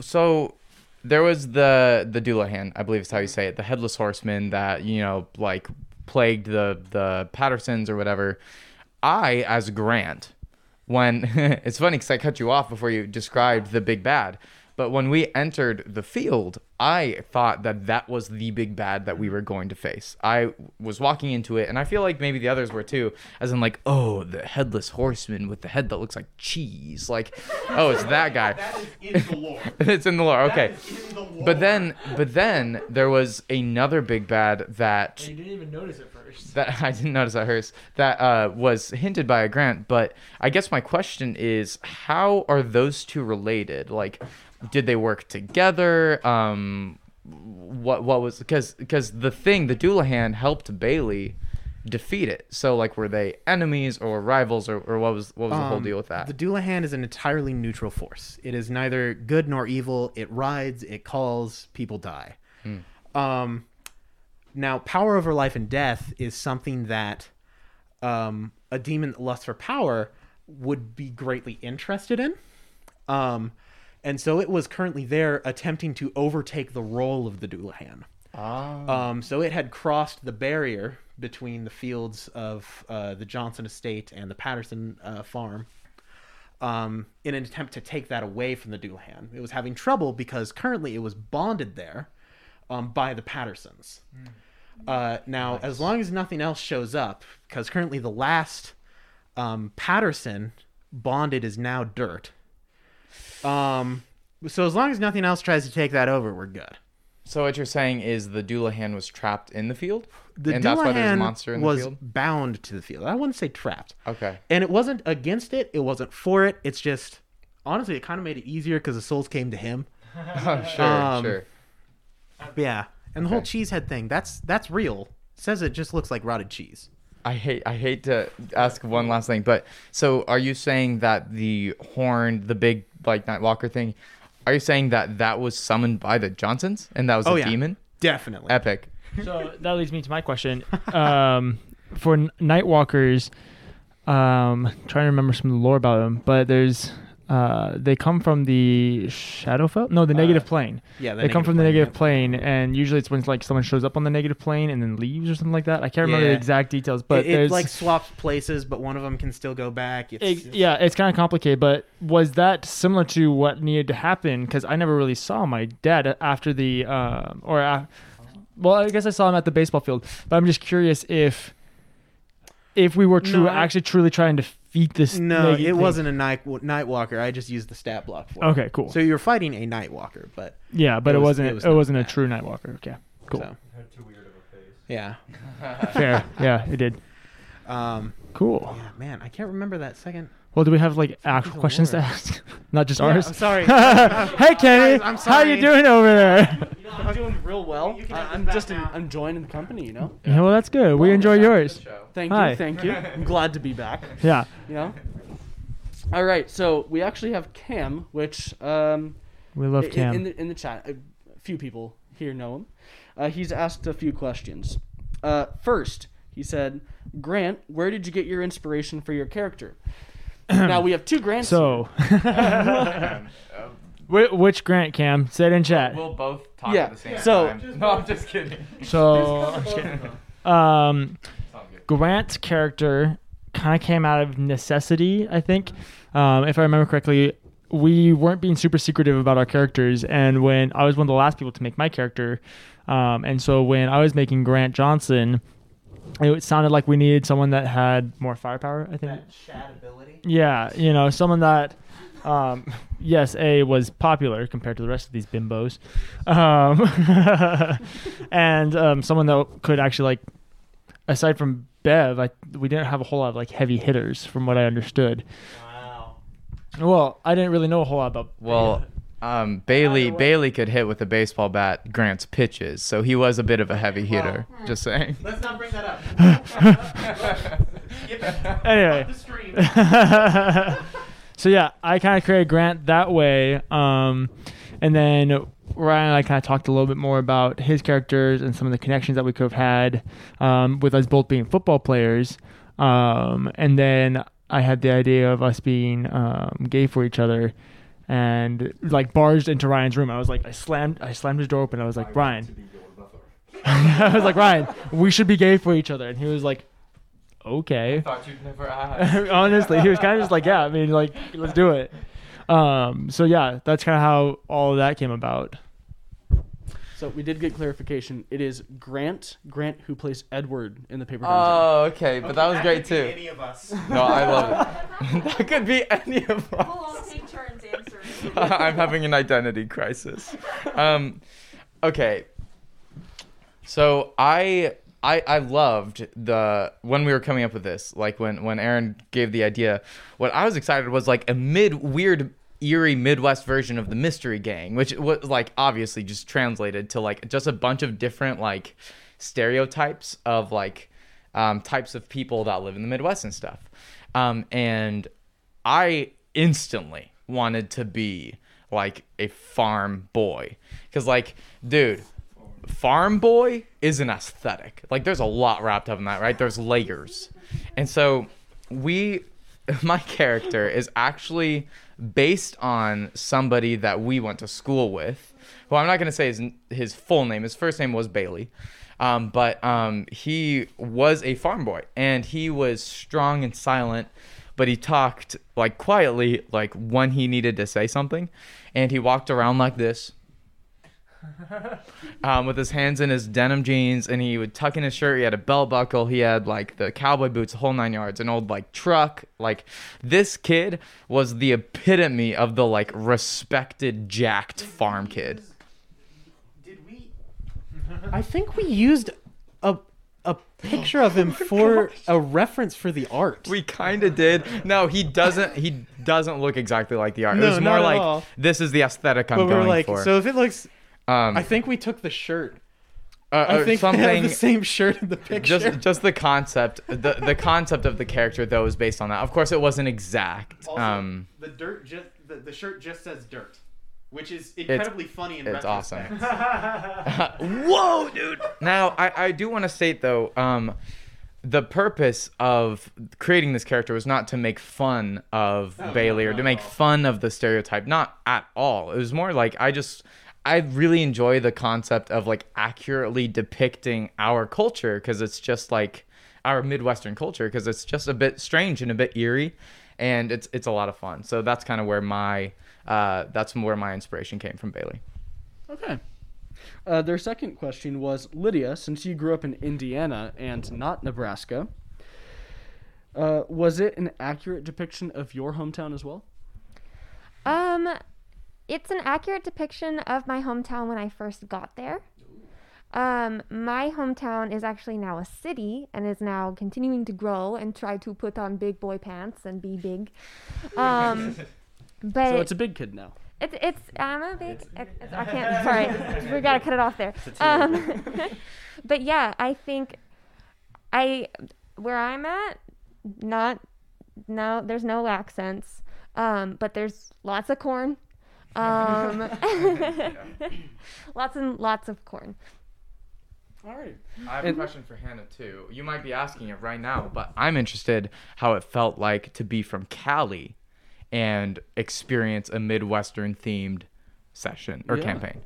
[SPEAKER 4] so there was the the Dullahan, I believe is how you say it, the headless horseman that you know like plagued the the Pattersons or whatever. I, as Grant, when it's funny because I cut you off before you described the big bad, but when we entered the field, I thought that that was the big bad that we were going to face. I was walking into it, and I feel like maybe the others were too, as in like, oh, the headless horseman with the head that looks like cheese, like, oh, it's that guy.
[SPEAKER 10] that is in the lore.
[SPEAKER 4] it's in the lore, okay.
[SPEAKER 10] the lore.
[SPEAKER 4] But then, but then there was another big bad that
[SPEAKER 2] You didn't even notice it first.
[SPEAKER 4] that I didn't notice at first. that uh, was hinted by a grant. But I guess my question is, how are those two related? Like, did they work together? Um, what what was because because the thing the Dullahan helped Bailey defeat it. So like, were they enemies or rivals or, or what was what was the whole
[SPEAKER 1] Um,
[SPEAKER 4] deal with that?
[SPEAKER 1] The Dullahan is an entirely neutral force. It is neither good nor evil. It rides, it calls, people die. Um, now, power over life and death is something that um, a demon that lusts for power would be greatly interested in. Um, and so it was currently there attempting to overtake the role of the Dullahan. Um, so it had crossed the barrier between the fields of uh, the Johnson estate and the Patterson uh, farm um, in an attempt to take that away from the Dullahan. It was having trouble because currently it was bonded there um, by the Pattersons. Uh, now, as long as nothing else shows up, because currently the last um, Patterson bonded is now dirt. Um, So as long as nothing else tries to take that over, we're good.
[SPEAKER 4] So what you're saying is the Dullahan was trapped in the field,
[SPEAKER 1] The
[SPEAKER 4] and that's why there's a
[SPEAKER 1] Dullahan
[SPEAKER 4] monster in the
[SPEAKER 1] was
[SPEAKER 4] field.
[SPEAKER 1] bound to the field. I wouldn't say trapped.
[SPEAKER 4] Okay.
[SPEAKER 1] And it wasn't against it. It wasn't for it. It's just honestly, it kind of made it easier because the souls came to him.
[SPEAKER 4] Oh, sure,
[SPEAKER 1] Um,
[SPEAKER 4] sure.
[SPEAKER 1] Yeah, and the whole
[SPEAKER 4] Okay.
[SPEAKER 1] cheesehead thing. That's that's real. says it just looks like rotted cheese.
[SPEAKER 4] I hate I hate to ask one last thing, but so are you saying that the horn, the big like Nightwalker thing, are you saying that that was summoned by the Johnsons and that was
[SPEAKER 1] Oh,
[SPEAKER 4] a
[SPEAKER 1] yeah.
[SPEAKER 4] demon?
[SPEAKER 1] Definitely.
[SPEAKER 4] Epic.
[SPEAKER 2] So that leads me to my question. Um, for n- Nightwalkers, um, trying to remember some of the lore about them, but there's uh, they come from the Shadowfell. No, the negative plane.
[SPEAKER 1] yeah, the
[SPEAKER 2] they come from the negative
[SPEAKER 1] yeah.
[SPEAKER 2] plane, and usually it's when like someone shows up on the negative plane and then leaves or something like that. I can't remember the exact details, but
[SPEAKER 1] it, it like swaps places, but one of them can still go back. It's,
[SPEAKER 2] it- yeah, it's kind of complicated. But was that similar to what needed to happen? Because I never really saw my dad after the um, or uh, well, I guess I saw him at the baseball field. But I'm just curious if if we were true,
[SPEAKER 1] No, I-
[SPEAKER 2] actually truly trying to defeat this.
[SPEAKER 1] No, it
[SPEAKER 2] thing.
[SPEAKER 1] wasn't a night Nightwalker. I just used the stat block for. it.
[SPEAKER 2] Okay, cool.
[SPEAKER 1] So you're fighting a Nightwalker, but
[SPEAKER 2] yeah, but
[SPEAKER 1] it
[SPEAKER 2] it,
[SPEAKER 1] was-
[SPEAKER 2] wasn't.
[SPEAKER 1] it
[SPEAKER 2] It,
[SPEAKER 1] was not
[SPEAKER 2] wasn't a
[SPEAKER 1] that.
[SPEAKER 2] true Nightwalker. Okay, cool.
[SPEAKER 1] so
[SPEAKER 10] Had too weird of a face.
[SPEAKER 1] yeah.
[SPEAKER 2] Fair. Yeah, it did.
[SPEAKER 1] Um,
[SPEAKER 2] Cool.
[SPEAKER 1] yeah, man, I can't remember that second.
[SPEAKER 2] Well, do we have like actual
[SPEAKER 1] piece of
[SPEAKER 2] questions to ask, not just
[SPEAKER 1] Yeah,
[SPEAKER 2] ours?
[SPEAKER 1] I'm sorry.
[SPEAKER 2] hey, Kenny.
[SPEAKER 1] Guys, I'm sorry.
[SPEAKER 2] How you doing over there?
[SPEAKER 3] I'm doing real well.
[SPEAKER 1] You can
[SPEAKER 3] I-
[SPEAKER 1] have this
[SPEAKER 3] I'm
[SPEAKER 1] back
[SPEAKER 3] just enjoying the company, you know.
[SPEAKER 2] Yeah, well, that's good. We enjoy yours.
[SPEAKER 3] Thank
[SPEAKER 2] Hi.
[SPEAKER 3] you, thank you. I'm glad to be back.
[SPEAKER 2] Yeah.
[SPEAKER 3] You know. All right, so we actually have Cam, which um,
[SPEAKER 2] We love
[SPEAKER 3] i- i-
[SPEAKER 2] Cam.
[SPEAKER 3] in the in the chat. A few people here know him. Uh, he's asked a few questions. Uh, first, he said, "Grant, where did you get your inspiration for your character?" now we have two Grants.
[SPEAKER 2] so, Wh- which Grant Cam? Say it in chat.
[SPEAKER 4] We'll both talk
[SPEAKER 3] Yeah,
[SPEAKER 4] at the same
[SPEAKER 3] so-
[SPEAKER 4] time. No, I'm just kidding.
[SPEAKER 2] So, I'm kidding. um, Grant's character kind of came out of necessity, I think. Um, if I remember correctly, we weren't being super secretive about our characters, and when I was one of the last people to make my character, um, and so when I was making Grant Johnson, it sounded like we needed someone that had more firepower. I think.
[SPEAKER 1] Chat ability.
[SPEAKER 2] Yeah, you know, someone that, um, yes, a was popular compared to the rest of these bimbos, um, and um, someone that could actually like, aside from Bev, I, we didn't have a whole lot of like heavy hitters, from what I understood.
[SPEAKER 1] Wow.
[SPEAKER 2] Well, I didn't really know a whole lot about.
[SPEAKER 4] Well, um, Bailey Bailey could hit with a baseball bat Grant's pitches, so he was a bit of a heavy hitter. Just saying.
[SPEAKER 1] Let's not bring that up.
[SPEAKER 2] anyway.
[SPEAKER 1] the
[SPEAKER 2] so yeah, I kind of created Grant that way, um, and then Ryan and I kind of talked a little bit more about his characters and some of the connections that we could have had um, with us both being football players, um, and then I had the idea of us being um, gay for each other. And like barged into Ryan's room, I was like, I slammed, I slammed his door open. I was like, Ryan, I was like, Ryan, we should be gay for each other. And he was like, okay.
[SPEAKER 4] thought you'd never ask.
[SPEAKER 2] Honestly, he was kind of just like, yeah, I mean, like, let's do it. Um, so yeah, that's kind of how all of that came about.
[SPEAKER 3] So we did get clarification. It is Grant, Grant who plays Edward in the paper dungeon.
[SPEAKER 4] Oh, okay, but that was great too.
[SPEAKER 1] Any of us.
[SPEAKER 4] No, I love it. that could be any of us.
[SPEAKER 9] We'll all take turns answering.
[SPEAKER 4] I'm having an identity crisis. Um, okay. So I I I loved the when we were coming up with this, like when when Aaron gave the idea. What I was excited was like a mid weird eerie Midwest version of the Mystery Gang, which was like obviously just translated to like just a bunch of different like stereotypes of like um, types of people that live in the Midwest and stuff. Um, and I instantly wanted to be like a farm boy. Cause like, dude, farm boy is an aesthetic. Like there's a lot wrapped up in that, right? There's layers. And so we my character is actually based on somebody that we went to school with. Who I'm not gonna say his his full name. His first name was Bailey. Um, but um, he was a farm boy and he was strong and silent but he talked like quietly like when he needed to say something and he walked around like this um, with his hands in his denim jeans, and he would tuck in his shirt. He had a belt buckle. He had like the cowboy boots, the whole nine yards. An old like truck. Like this kid was the epitome of the like respected, jacked farm kid. Did we?
[SPEAKER 1] I think we used a a picture of him for a reference for the art.
[SPEAKER 4] We kind of did. No, he doesn't. He doesn't look exactly like the art.
[SPEAKER 1] No,
[SPEAKER 4] it was more
[SPEAKER 1] not at
[SPEAKER 4] like
[SPEAKER 1] all.
[SPEAKER 4] this is the aesthetic I'm
[SPEAKER 1] but
[SPEAKER 4] going
[SPEAKER 1] we're like,
[SPEAKER 4] for.
[SPEAKER 1] so if it looks,
[SPEAKER 4] um,
[SPEAKER 1] I think we took the shirt.
[SPEAKER 4] uh,
[SPEAKER 1] I think they have the same shirt in the picture.
[SPEAKER 4] just just the concept the the concept of the character though is based on that of course it wasn't exact
[SPEAKER 1] Also,
[SPEAKER 4] um
[SPEAKER 1] the dirt just the, the shirt just says dirt, which is
[SPEAKER 4] It's-
[SPEAKER 1] incredibly funny in
[SPEAKER 4] it's awesome.
[SPEAKER 1] retrospect.
[SPEAKER 4] whoa dude now i i do want to state though um the purpose of creating this character was not to make fun of Bailey or to make fun of the stereotype, not at all. It was more like I just I really enjoy the concept of like accurately depicting our culture because it's just like our Midwestern culture because it's just a bit strange and a bit eerie, and it's it's a lot of fun. So that's kind of where my uh, that's where my inspiration came from Bailey.
[SPEAKER 3] Okay. Uh, their second question was Lydia, since you grew up in Indiana and not Nebraska, uh, was it an accurate depiction of your hometown as well?
[SPEAKER 6] Um, it's an accurate depiction of my hometown when I first got there. Um, my hometown is actually now a city and is now continuing to grow and try to put on big boy pants and be big. Um, but
[SPEAKER 3] so it's a big kid now.
[SPEAKER 6] It's it's I'm a big it's, I can't sorry we gotta cut it off there. Um, but yeah, I think I where I'm at not no there's no accents, um, but there's lots of corn, um, lots and lots of corn.
[SPEAKER 3] All right.
[SPEAKER 4] I have a question for Hannah too. You might be asking it right now, but I'm interested how it felt like to be from Cali and experience a Midwestern themed session or
[SPEAKER 3] Yeah.
[SPEAKER 4] campaign.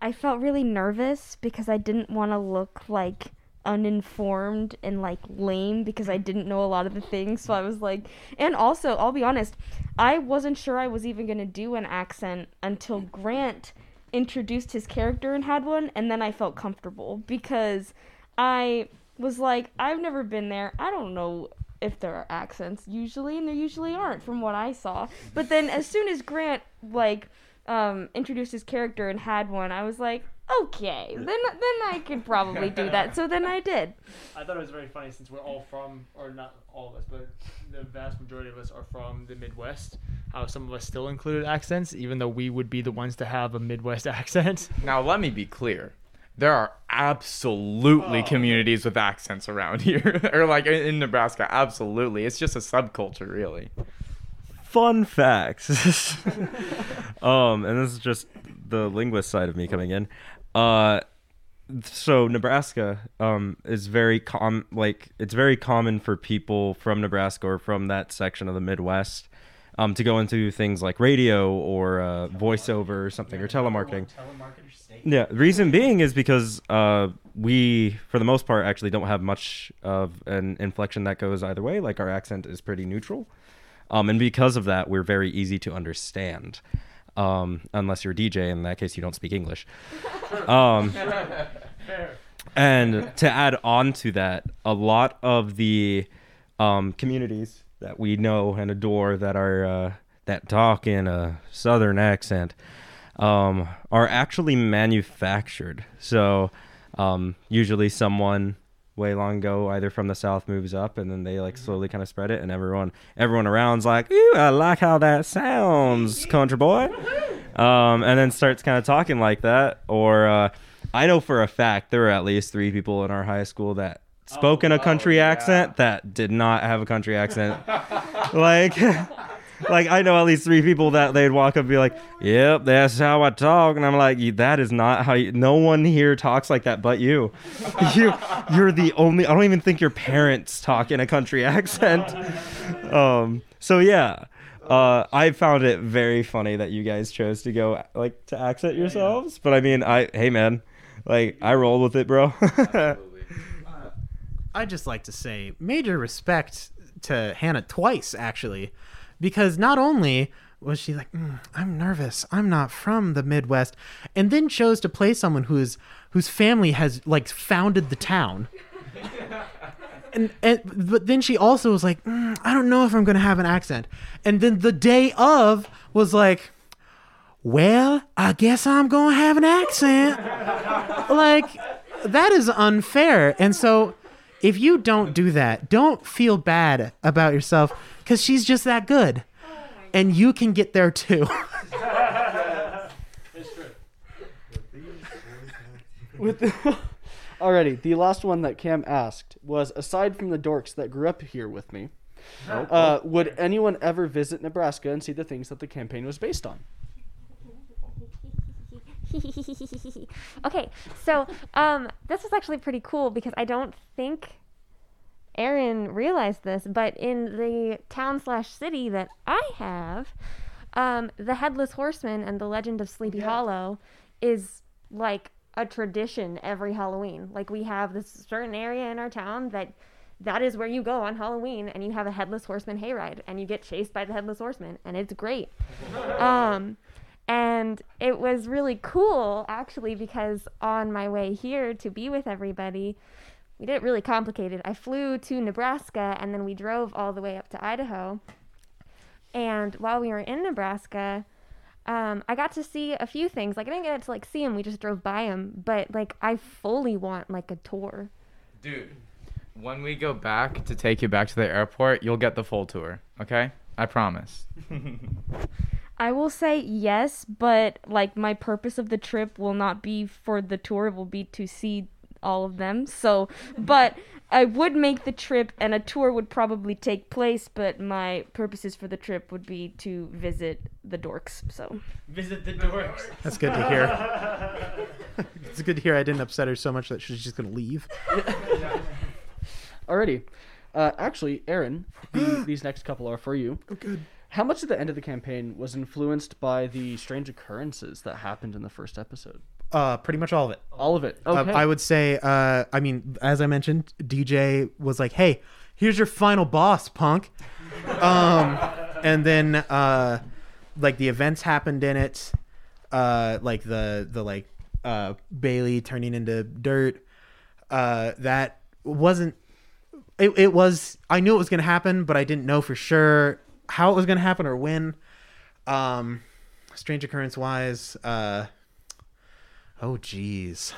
[SPEAKER 9] I felt really nervous because I didn't want to look like uninformed and like lame because I didn't know a lot of the things. So I was like, and also, I'll be honest, I wasn't sure I was even going to do an accent until Grant introduced his character and had one, and then I felt comfortable because I was like, I've never been there. I don't know if there are accents usually, and there usually aren't from what I saw. But then as soon as Grant like um, introduced his character and had one, I was like, okay, then then I could probably do that. So then I did.
[SPEAKER 2] I thought it was very funny since we're all from, or not all of us, but the vast majority of us are from the Midwest. How some of us still included accents, even though we would be the ones to have a Midwest accent.
[SPEAKER 4] Now, let me be clear. There are absolutely communities with accents around here, or like in, in Nebraska. Absolutely, it's just a subculture, really.
[SPEAKER 7] Fun facts. um, and this is just the linguist side of me coming in. Uh, so Nebraska um is very com like it's very common for people from Nebraska or from that section of the Midwest um to go into things like radio or uh, voiceover or something or telemarketing. Yeah, reason being is because uh, we, for the most part, actually don't have much of an inflection that goes either way. Like our accent is pretty neutral, um, and because of that, we're very easy to understand. Um, unless you're a DJ, in that case, you don't speak English. Um, and to add on to that, a lot of the um, communities that we know and adore that are uh, that talk in a southern accent um, are actually manufactured. So um, usually someone way long ago either from the south moves up and then they like slowly kind of spread it and everyone everyone around's like ooh i like how that sounds country boy. Um, and then starts kind of talking like that or uh, i know for a fact there were at least three people in our high school that spoke in a country accent that did not have a country accent. Like like I know at least three people that they'd walk up and be like, "Yep, that's how I talk," and I'm like, "That is not how. You, no one here talks like that, but you. you. You're the only. I don't even think your parents talk in a country accent." Um. So yeah, uh, I found it very funny that you guys chose to go like to accent yourselves. But I mean, I hey man, like I roll with it, bro.
[SPEAKER 1] I'd just like to say major respect to Hannah twice, actually, because not only was she like, "Mm, I'm nervous. I'm not from the Midwest, and then chose to play someone who's whose family has like founded the town. And, and but then she also was like, "Mm, I don't know if I'm gonna have an accent. And then the day of was like, well, I guess I'm gonna have an accent. like that is unfair. And so if you don't do that, don't feel bad about yourself because she's just that good. And you can get there too. It's true.
[SPEAKER 3] With alrighty, the last one that Cam asked was: aside from the dorks that grew up here with me, uh, would anyone ever visit Nebraska and see the things that the campaign was based on?
[SPEAKER 6] okay, so um, this was actually pretty cool because I don't think Aaron realized this, but in the town slash city that I have, um, the Headless Horseman and the Legend of Sleepy Hollow is like a tradition every Halloween. Like we have this certain area in our town that that is where you go on Halloween and you have a Headless Horseman hayride and you get chased by the Headless Horseman and it's great. um, and it was really cool actually because on my way here to be with everybody, we did it really complicated. I flew to Nebraska and then we drove all the way up to Idaho. And while we were in Nebraska, um, I got to see a few things. Like I didn't get to like see them; we just drove by them. But like I fully want like a tour.
[SPEAKER 4] Dude, when we go back to take you back to the airport, you'll get the full tour. Okay? I promise.
[SPEAKER 9] I will say yes, but like my purpose of the trip will not be for the tour, it will be to see all of them. So, but I would make the trip and a tour would probably take place, but my purposes for the trip would be to visit the dorks. So,
[SPEAKER 5] Visit the dorks.
[SPEAKER 1] That's good to hear. it's good to hear I didn't upset her so much that she's just gonna leave.
[SPEAKER 3] Alrighty. Uh, actually, Aaron, the, these next couple are for you.
[SPEAKER 1] Oh, good.
[SPEAKER 3] How much of the end of the campaign was influenced by the strange occurrences that happened in the first episode?
[SPEAKER 1] Uh, pretty much all of it.
[SPEAKER 3] All of it.
[SPEAKER 1] Uh,
[SPEAKER 3] Okay.
[SPEAKER 1] I would say, uh, I mean, as I mentioned, DJ was like, "Hey, here's your final boss, punk." Um, and then, uh, like the events happened in it, uh, like the the like uh, Bailey turning into dirt. Uh, that wasn't. It, it was. I knew it was gonna happen, but I didn't know for sure how it was gonna happen or when. Um, strange occurrence wise, uh, oh geez.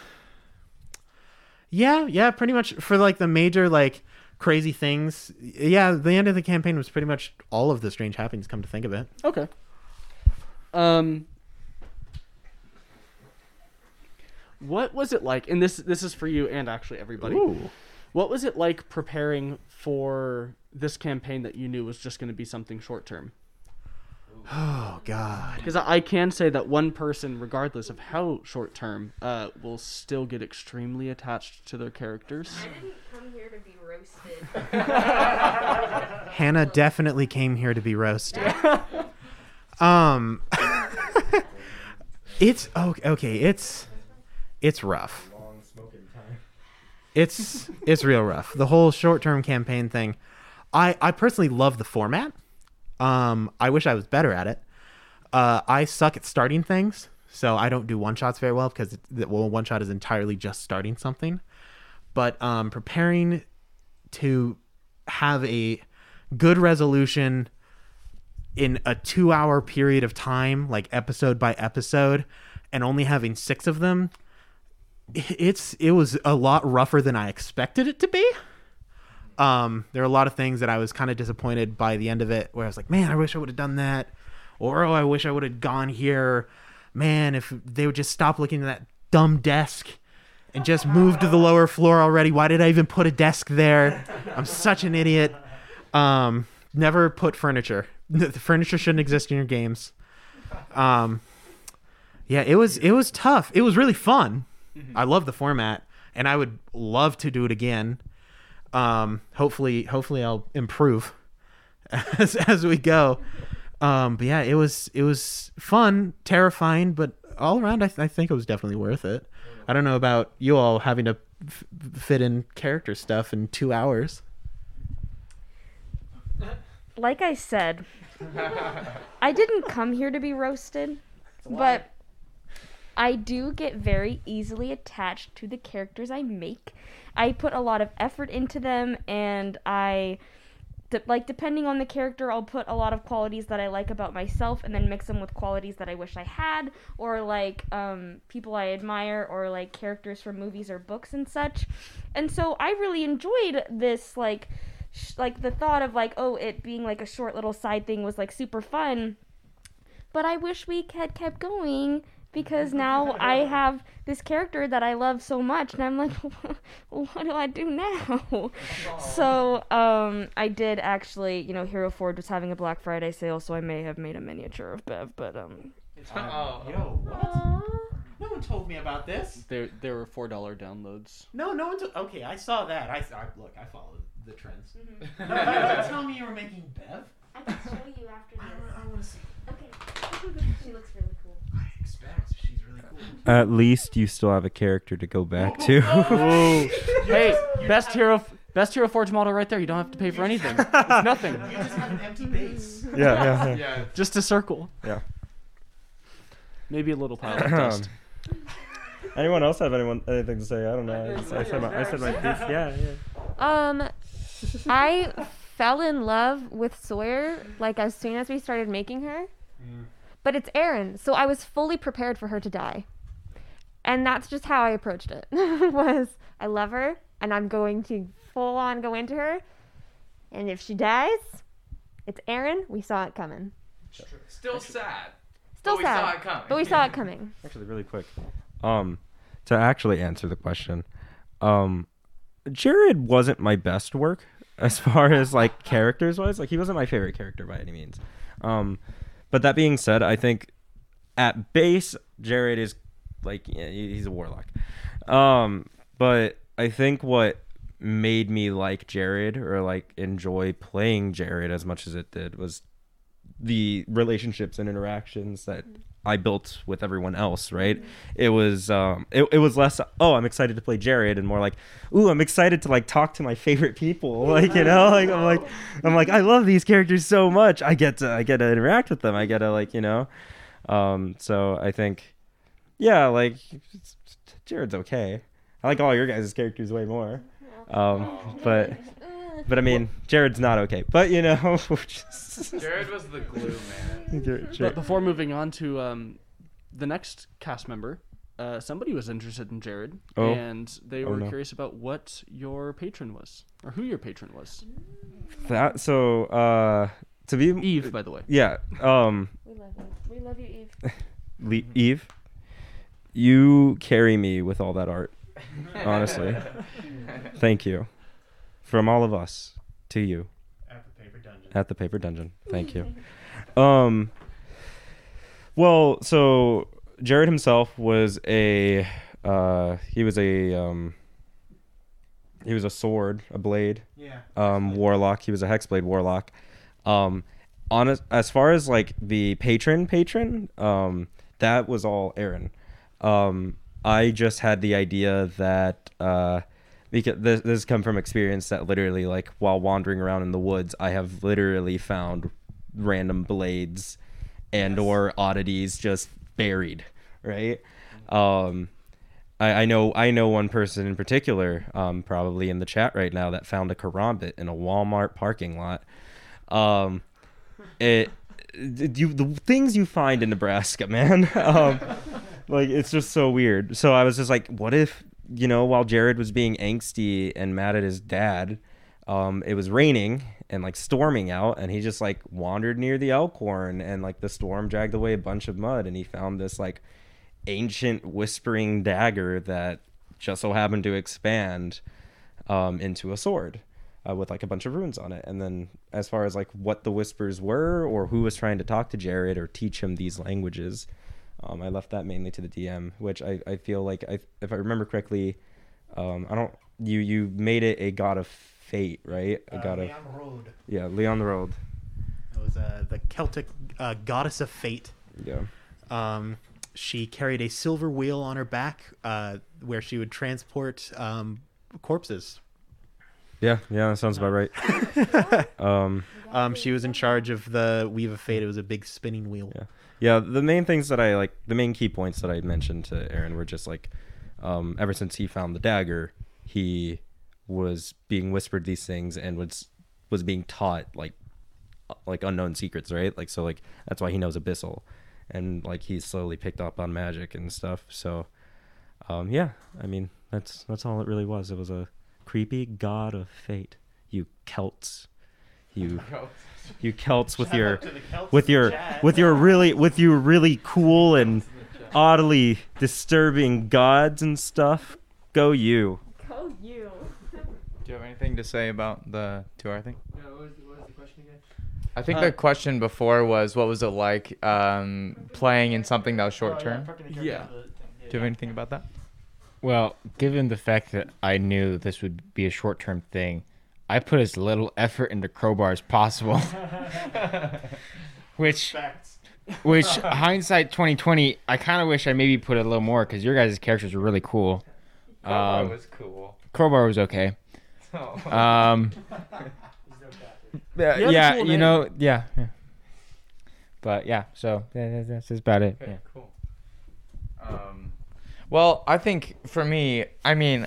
[SPEAKER 1] Yeah, yeah, pretty much for like the major like crazy things. Yeah, the end of the campaign was pretty much all of the strange happenings. Come to think of it.
[SPEAKER 3] Okay. Um, what was it like? And this this is for you and actually everybody.
[SPEAKER 1] Ooh.
[SPEAKER 3] What was it like preparing for this campaign that you knew was just going to be something short term?
[SPEAKER 1] Oh God.
[SPEAKER 3] Because I I can say that one person, regardless of how short term, uh, will still get extremely attached to their characters.
[SPEAKER 9] I didn't come here to be roasted.
[SPEAKER 1] Hannah definitely came here to be roasted. um, it's okay. Okay, it's it's rough. It's it's real rough. The whole short term campaign thing. I I personally love the format. Um, I wish I was better at it. Uh, I suck at starting things, so I don't do one shots very well because it, well, one shot is entirely just starting something. But um, preparing to have a good resolution in a two hour period of time, like episode by episode, and only having six of them, it's it was a lot rougher than I expected it to be. Um, there are a lot of things that I was kind of disappointed by the end of it, where I was like, man, I wish I would have done that, or oh, I wish I would have gone here. Man, if they would just stop looking at that dumb desk and just move to the lower floor already. Why did I even put a desk there? I'm such an idiot. Um, never put furniture. The furniture shouldn't exist in your games. Um, yeah, it was it was tough. It was really fun. I love the format, and I would love to do it again. Um, hopefully, hopefully I'll improve as as we go. Um, but yeah, it was it was fun, terrifying, but all around, I, th- I think it was definitely worth it. I don't know about you all having to f- fit in character stuff in two hours.
[SPEAKER 9] like I said, I didn't come here to be roasted, but I do get very easily attached to the characters I make. I put a lot of effort into them, and I. de- like depending on the character i'll put a lot of qualities that i like about myself and then mix them with qualities that i wish i had or like um, people i admire or like characters from movies or books and such and so i really enjoyed this like like the thought of like oh it being like a short little side thing was like super fun but i wish we had kept going because now i have this character that i love so much and i'm like what do i do now so um i did actually you know Hero Forge was having a black friday sale so i may have made a miniature of bev but um
[SPEAKER 4] Oh.
[SPEAKER 1] Yo, what? No one told me about this.
[SPEAKER 3] There, there were four dollar downloads.
[SPEAKER 1] No, no one. To- okay, I saw that. I, I look. I followed the trends.
[SPEAKER 6] Mm-hmm.
[SPEAKER 1] No, you didn't tell me you were making Bev.
[SPEAKER 6] I can show you after
[SPEAKER 1] I. I want to see.
[SPEAKER 6] Okay. she looks really cool.
[SPEAKER 1] I expect she's really cool.
[SPEAKER 7] At least you still have a character to go back to.
[SPEAKER 3] Hey, best hero, best Hero Forge model right there. You don't have to pay for anything. It's nothing.
[SPEAKER 1] You just have an empty base.
[SPEAKER 7] yeah, yeah, yeah.
[SPEAKER 4] Yeah.
[SPEAKER 3] Just a circle.
[SPEAKER 7] Yeah.
[SPEAKER 3] Maybe a little pile of dust.
[SPEAKER 7] Anyone else have anyone anything to say? I don't know. I, just- I said my, I said my piece. Yeah, yeah.
[SPEAKER 6] Um, I fell in love with Sawyer like as soon as we started making her. But it's Aaron, so I was fully prepared for her to die. And that's just how I approached it. was I love her and I'm going to full on go into her. And if she dies, it's Aaron. We saw it coming.
[SPEAKER 4] Still sad.
[SPEAKER 6] Still
[SPEAKER 4] But we
[SPEAKER 6] sad.
[SPEAKER 4] saw it coming.
[SPEAKER 6] But we saw it coming.
[SPEAKER 7] Actually, really quick. Um, to actually answer the question, um, Jared wasn't my best work as far as like characters wise. Like he wasn't my favorite character by any means. Um, but that being said, I think at base Jared is like yeah, he's a warlock. Um, but I think what made me like Jared or like enjoy playing Jared as much as it did was the relationships and interactions that I built with everyone else, right? It was um it, it was less oh, I'm excited to play Jared and more like, ooh, I'm excited to like talk to my favorite people. Like, you know, like I'm like I'm like I love these characters so much. I get to I get to interact with them. I get to like, you know. Um so I think yeah, like Jared's okay. I like all your guys' characters way more. Um but but I mean, Jared's not okay. But you know, we're just
[SPEAKER 4] Jared was the glue man.
[SPEAKER 7] Jared-
[SPEAKER 3] But before moving on to um, the next cast member, uh, somebody was interested in Jared,
[SPEAKER 7] Oh.
[SPEAKER 3] and they
[SPEAKER 7] Oh,
[SPEAKER 3] were
[SPEAKER 7] no.
[SPEAKER 3] curious about what your patron was, or who your patron was.
[SPEAKER 7] that so uh to be
[SPEAKER 3] Eve, by the way.
[SPEAKER 7] yeah um
[SPEAKER 6] We love you. We love you, Eve.
[SPEAKER 7] Le- eve you carry me with all that art honestly thank you from all of us to you.
[SPEAKER 1] At the paper dungeon.
[SPEAKER 7] at the paper dungeon. Thank you. Um well so jared himself was a uh he was a um he was a sword a blade
[SPEAKER 1] Yeah.
[SPEAKER 7] um warlock. He was a hexblade warlock. Um on as, as far as like the patron patron um that was all Aaron. Um i just had the idea that uh because this, this has come from experience that literally like while wandering around in the woods i have literally found random blades and or oddities just buried right um I, I know I know one person in particular, um, probably in the chat right now, that found a karambit in a Walmart parking lot. Um, it, it- you the things you find in Nebraska, man. um, like it's just so weird. So I was just like, what if you know, while Jared was being angsty and mad at his dad, um, it was raining and like storming out, and he just like wandered near the Elkhorn, and like the storm dragged away a bunch of mud, and he found this like ancient whispering dagger that just so happened to expand um, into a sword uh, with like a bunch of runes on it. And then, as far as like what the whispers were or who was trying to talk to Jared or teach him these languages, um, I left that mainly to the DM, which I, I feel like I, if I remember correctly, um, I don't you you made it a god of fate, right? A
[SPEAKER 1] Uh,
[SPEAKER 7] god of
[SPEAKER 1] Leon Road.
[SPEAKER 7] yeah, Leon the Road.
[SPEAKER 1] It was uh, the Celtic uh, goddess of fate.
[SPEAKER 7] Yeah.
[SPEAKER 1] Um, she carried a silver wheel on her back, uh, where she would transport um, corpses.
[SPEAKER 7] Yeah, yeah, that sounds about right. um,
[SPEAKER 1] Um, she was in charge of the Weave of Fate. It was a big spinning wheel.
[SPEAKER 7] Yeah. Yeah, the main things that I like, the main key points that I mentioned to Aaron were just like, um, ever since he found the dagger, he was being whispered these things and was was being taught like like unknown secrets, right? Like so, like that's why he knows abyssal, and like he slowly picked up on magic and stuff. So, um, yeah, I mean that's that's all it really was. It was a creepy god of fate. You Celts, you you Celts with your with your with your really with your really cool and oddly disturbing gods and stuff. Go you.
[SPEAKER 6] Go you.
[SPEAKER 4] Do you have anything to say about the two-hour thing?
[SPEAKER 2] what, was, what was the question again?
[SPEAKER 4] I think
[SPEAKER 3] Uh,
[SPEAKER 4] the question before was what was it like um, playing in something that was
[SPEAKER 2] Oh,
[SPEAKER 4] short term?
[SPEAKER 3] Yeah.
[SPEAKER 4] Do you have anything about that?
[SPEAKER 5] Well, given the fact that I knew this would be a short term thing, I put as little effort into crowbar as possible. which, which hindsight 2020, I kind of wish I maybe put a little more because your guys' characters were really cool. Um, was
[SPEAKER 4] cool.
[SPEAKER 5] crowbar was okay. Um, yeah,
[SPEAKER 3] You
[SPEAKER 5] yeah,
[SPEAKER 3] cool
[SPEAKER 5] you know, yeah, yeah. But yeah, so yeah, that- that's about it. Yeah.
[SPEAKER 4] cool. Um, well, I think for me, I mean,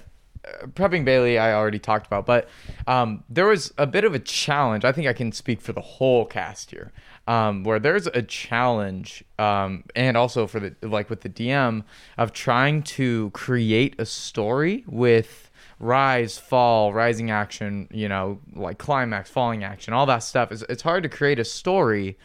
[SPEAKER 4] prepping Bailey, I already talked about, but um, there was a bit of a challenge. I think I can speak for the whole cast here, um, where there's a challenge, um, and also for the like with the DM of trying to create a story with rise, fall, rising action, you know, like climax, falling action, all that stuff. It's, it's hard to create a story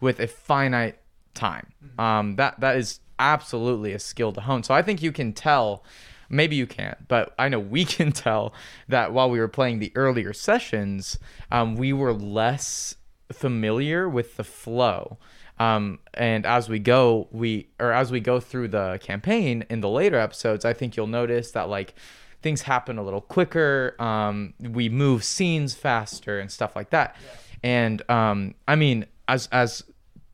[SPEAKER 4] with a finite time. Um, that that is absolutely a skill to hone. So I think you can tell. Maybe you can't, but I know we can tell that while we were playing the earlier sessions, um, we were less familiar with the flow. Um, and as we go, we or as we go through the campaign in the later episodes, I think you'll notice that like things happen a little quicker. Um, we move scenes faster and stuff like that. And um, I mean, as as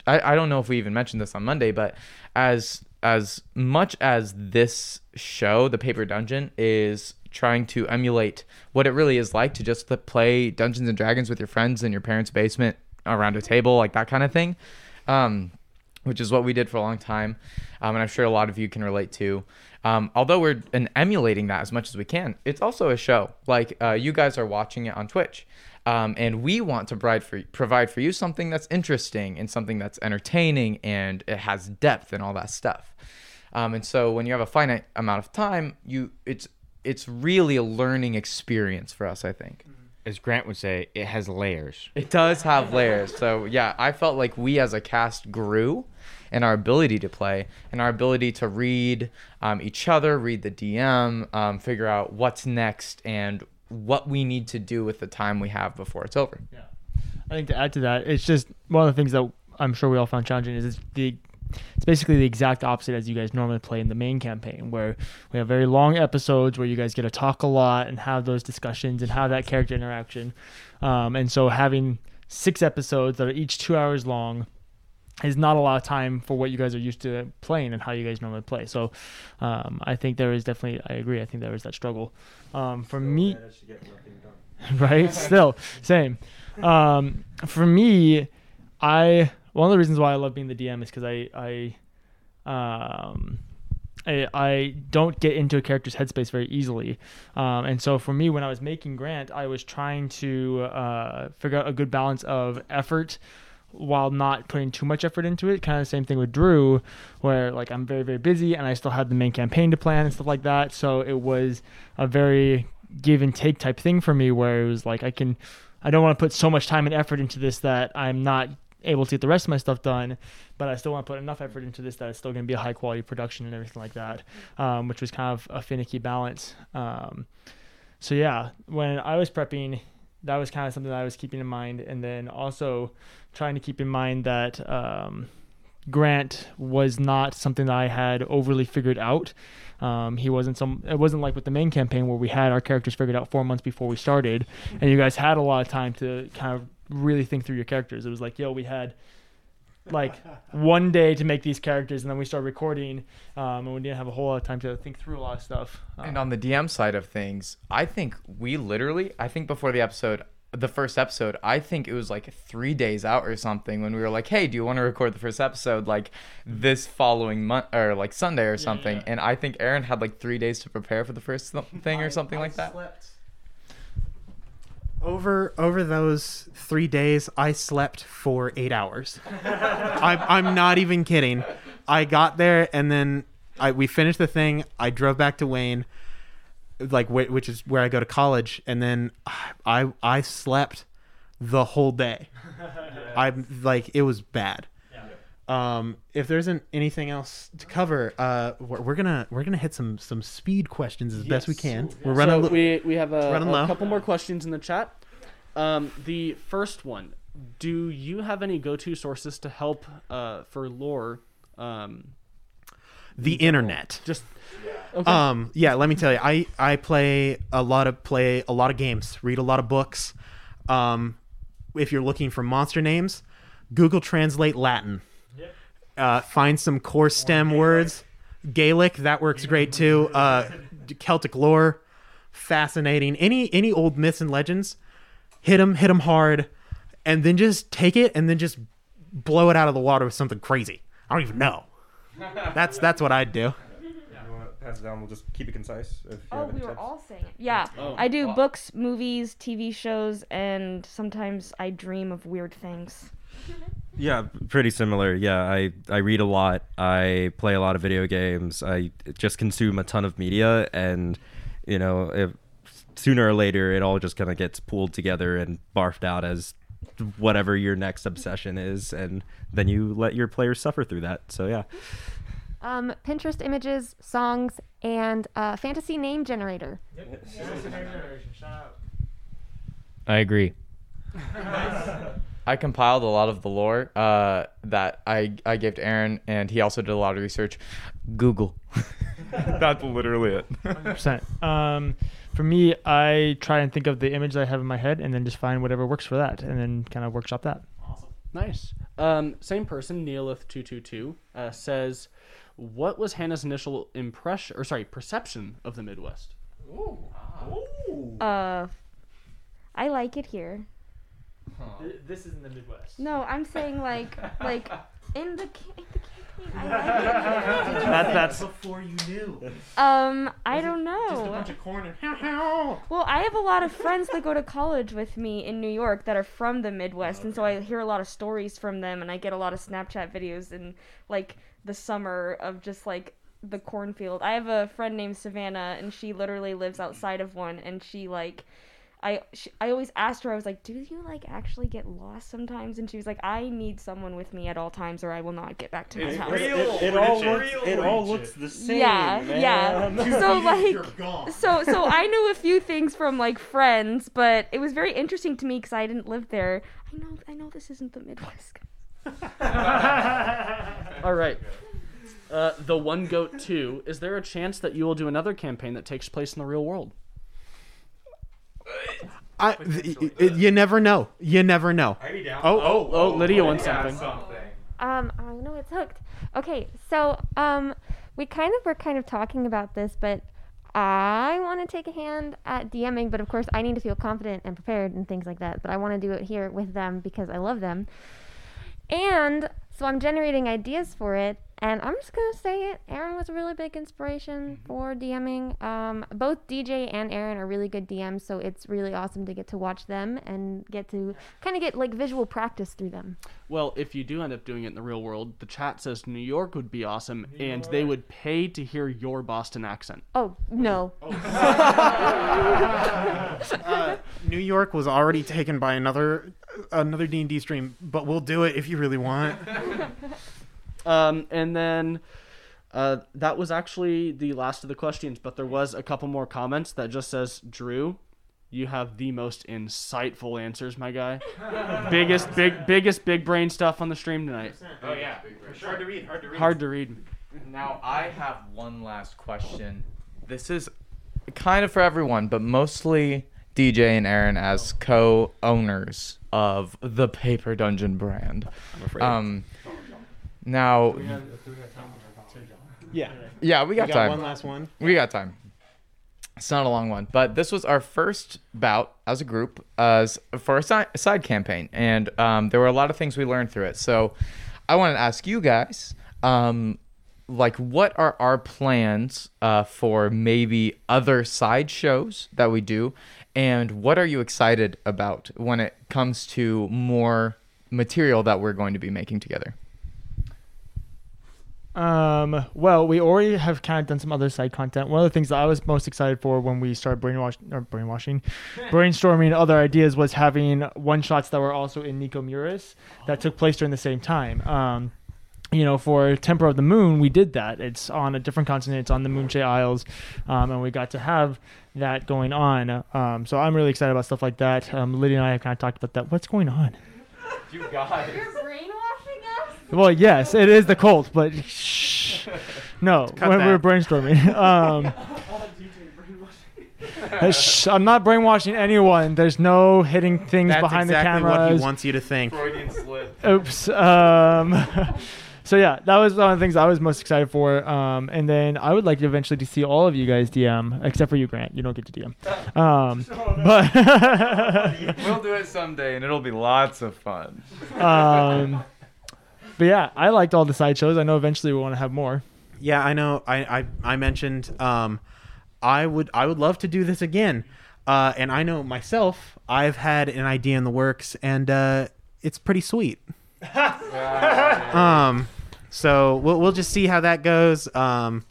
[SPEAKER 4] I, I don't know if we even mentioned this on Monday, but as as much as this show, The Paper Dungeon, is trying to emulate what it really is like to just play Dungeons and Dragons with your friends in your parents' basement around a table, like that kind of thing. Um, which is what we did for a long time, um, and I'm sure a lot of you can relate to. Um, although we're emulating that as much as we can, it's also a show. Like uh, you guys are watching it on Twitch, um, and we want to provide for provide for you something that's interesting and something that's entertaining and it has depth and all that stuff. Um, and so when you have a finite amount of time, you it's it's really a learning experience for us. I think.
[SPEAKER 5] As Grant would say, it has layers.
[SPEAKER 4] It does have layers. So yeah, I felt like we as a cast grew and our ability to play and our ability to read um, each other, read the DM, um, figure out what's next and what we need to do with the time we have before it's over. Yeah.
[SPEAKER 2] I think to add to that, it's just one of the things that I'm sure we all found challenging is it's the it's basically the exact opposite as you guys normally play in the main campaign, where we have very long episodes where you guys get to talk a lot and have those discussions and have that character interaction. Um, and so having six episodes that are each two hours long is not a lot of time for what you guys are used to playing and how you guys normally play. So um, I think there is definitely, I agree, I think there is that struggle. Um, for me, right? Still, same. Um, for me, I one of the reasons why I love being the DM is because I I um I, I don't get into a character's headspace very easily, um, and so for me, when I was making Grant, I was trying to uh, figure out a good balance of effort while not putting too much effort into it. Kind of the same thing with Drew, where like I'm very very busy and I still had the main campaign to plan and stuff like that. So it was a very give and take type thing for me, where it was like I can, I don't want to put so much time and effort into this that I'm not able to get the rest of my stuff done, but I still want to put enough effort into this that it's still going to be a high quality production and everything like that, um, which was kind of a finicky balance. Um, so yeah, when I was prepping, that was kind of something that I was keeping in mind, and then also trying to keep in mind that um, Grant was not something that I had overly figured out. Um, he wasn't some. It wasn't like with the main campaign where we had our characters figured out four months before we started, and you guys had a lot of time to kind of really think through your characters. It was like, yo, we had like one day to make these characters, and then we started recording, um, and we didn't have a whole lot of time to think through a lot of stuff.
[SPEAKER 4] And on the DM side of things, I think we literally, I think before the episode, the first episode, I think it was like three days out or something when we were like, hey, do you want to record the first episode like this following month or like Sunday or something? And I think Aaron had like three days to prepare for the first thing or something like that.
[SPEAKER 1] Over over those three days, I slept for eight hours. I'm I'm not even kidding. I got there and then I we finished the thing. I drove back to Wayne, like wh- which is where I go to college, and then I I slept the whole day. I'm like it was bad. Um, if there isn't anything else to cover, uh, we're, we're gonna we're gonna hit some some speed questions as best we can. We're running.
[SPEAKER 3] So
[SPEAKER 1] a
[SPEAKER 3] we we have a, a couple more questions in the chat. Um, the first one: Do you have any go-to sources to help uh, for lore? Um,
[SPEAKER 1] the internet.
[SPEAKER 3] just okay.
[SPEAKER 1] Um, yeah, let me tell you, I I play a lot of play a lot of games, read a lot of books. Um, if you're looking for monster names, Google Translate Latin. Uh, find some core stem words. Gaelic that works great too. Uh, Celtic lore, fascinating. Any any old myths and legends, hit them, hit them hard, and then just take it and then just blow it out of the water with something crazy. I don't even know. That's that's what I'd do.
[SPEAKER 7] You want to pass it down? We'll just keep it concise. If you
[SPEAKER 9] Oh,
[SPEAKER 7] have any
[SPEAKER 9] we were
[SPEAKER 7] tips.
[SPEAKER 9] all saying it. Yeah,
[SPEAKER 3] Oh.
[SPEAKER 9] I do books, movies, TV shows, and sometimes I dream of weird things.
[SPEAKER 7] Yeah, pretty similar. Yeah, I I read a lot. I play a lot of video games. I just consume a ton of media, and you know, if sooner or later, it all just kind of gets pulled together and barfed out as whatever your next obsession is, and then you let your players suffer through that. So yeah,
[SPEAKER 6] Um, Pinterest images, songs, and uh, fantasy name generator.
[SPEAKER 5] I agree.
[SPEAKER 4] I compiled a lot of the lore uh, that I I gave to Aaron, and he also did a lot of research. Google. That's literally it.
[SPEAKER 2] 100%. Um, for me, I try and think of the image that I have in my head, and then just find whatever works for that, and then kind of workshop that. Awesome.
[SPEAKER 3] Nice. Um, same person, Neolith222, uh, says, What was Hannah's initial impression, or sorry, perception of the Midwest? Ooh. Ooh.
[SPEAKER 9] Uh, I like it here.
[SPEAKER 2] This is in the Midwest.
[SPEAKER 9] No, I'm saying like like in the in the campaign. I like it here.
[SPEAKER 2] That, that's
[SPEAKER 1] before you knew.
[SPEAKER 9] Um, I don't know.
[SPEAKER 1] of corn
[SPEAKER 9] Well, I have a lot of friends that go to college with me in New York that are from the Midwest, and so I hear a lot of stories from them, and I get a lot of Snapchat videos in like the summer of just like the cornfield. I have a friend named Savannah, and she literally lives outside of one, and she like. I, she, I always asked her, I was like, do you like actually get lost sometimes? And she was like, I need someone with me at all times or I will not get back to my house.
[SPEAKER 10] It, it, it all looks it all looks the same.
[SPEAKER 9] Yeah, yeah. So like, so so I knew a few things from like friends, but it was very interesting to me because I didn't live there. I know, I know this isn't the Midwest.
[SPEAKER 3] All right. Uh, the One Goat 2, is there a chance that you will do another campaign that takes place in the real world?
[SPEAKER 1] I, th- y- y- you never know. You never know.
[SPEAKER 10] Are you down?
[SPEAKER 1] Oh,
[SPEAKER 3] Oh, oh, Lydia wants something.
[SPEAKER 6] Um, I know it's hooked. Okay, so um, we kind of were kind of talking about this, but I want to take a hand at DMing, but of course I need to feel confident and prepared and things like that. But I want to do it here with them because I love them, and so I'm generating ideas for it. And I'm just gonna say it. Aaron was a really big inspiration for DMing. Um, both DJ and Aaron are really good DMs, so it's really awesome to get to watch them and get to kind of get like visual practice through them.
[SPEAKER 3] Well, if you do end up doing it in the real world, the chat says New York would be awesome, and they would pay to hear your Boston accent.
[SPEAKER 6] Oh no.
[SPEAKER 1] Uh, New York was already taken by another another D and D stream, but we'll do it if you really want.
[SPEAKER 3] Um, and then uh, that was actually the last of the questions, but there was a couple more comments that just says, Drew, you have the most insightful answers, my guy. biggest, big, biggest, big brain stuff on the stream tonight.
[SPEAKER 10] Oh yeah. Hard to read. Hard to read.
[SPEAKER 3] Hard to read.
[SPEAKER 4] Now I have one last question. This is kind of for everyone, but mostly DJ and Aaron as co-owners of the Paper Dungeon brand.
[SPEAKER 7] I'm afraid.
[SPEAKER 4] Um, Now,
[SPEAKER 1] Yeah.
[SPEAKER 4] yeah, we got,
[SPEAKER 1] We got
[SPEAKER 4] time.
[SPEAKER 1] one last one.
[SPEAKER 4] We got time. It's not a long one, but this was our first bout as a group as for a side, side campaign, and um, there were a lot of things we learned through it. So, I want to ask you guys, um, like, what are our plans uh, for maybe other side shows that we do, and what are you excited about when it comes to more material that we're going to be making together?
[SPEAKER 2] Um, well, we already have kind of done some other side content. One of the things that I was most excited for when we started brainwash or brainwashing, brainstorming other ideas was having one shots that were also in Nico Muris that took place during the same time. Um, you know, for Temper of the Moon, we did that. It's on a different continent. It's on the Moonshae Isles, um, and we got to have that going on. Um, so I'm really excited about stuff like that. Um, Lydia and I have kind of talked about that. What's going on?
[SPEAKER 4] You guys.
[SPEAKER 9] You're brainwashing us?
[SPEAKER 2] Well, yes, it is the cult, but shh. No,
[SPEAKER 1] Cut
[SPEAKER 2] when we were brainstorming. Um, uh, shh, I'm not brainwashing anyone. There's no hitting things
[SPEAKER 1] That's
[SPEAKER 2] behind
[SPEAKER 1] exactly
[SPEAKER 2] the
[SPEAKER 1] what
[SPEAKER 2] cameras.
[SPEAKER 1] he wants you to think.
[SPEAKER 4] Freudian slip.
[SPEAKER 2] Oops. Um, so yeah, that was one of the things I was most excited for. Um, and then I would like to eventually to see all of you guys DM, except for you, Grant. You don't get to DM. Um, but
[SPEAKER 4] we'll do it someday, and it'll be lots of fun.
[SPEAKER 2] um, but yeah, I liked all the side shows. I know eventually we want to have more.
[SPEAKER 1] Yeah, I know. I I, I mentioned um, I would I would love to do this again, uh, and I know myself. I've had an idea in the works, and uh, it's pretty sweet. um, so we'll we'll just see how that goes. Um,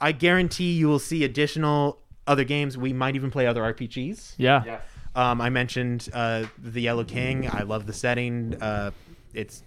[SPEAKER 1] I guarantee you will see additional other games. We might even play other RPGs.
[SPEAKER 2] Yeah.
[SPEAKER 1] Um, I mentioned uh, the Yellow King. I love the setting. Uh, it's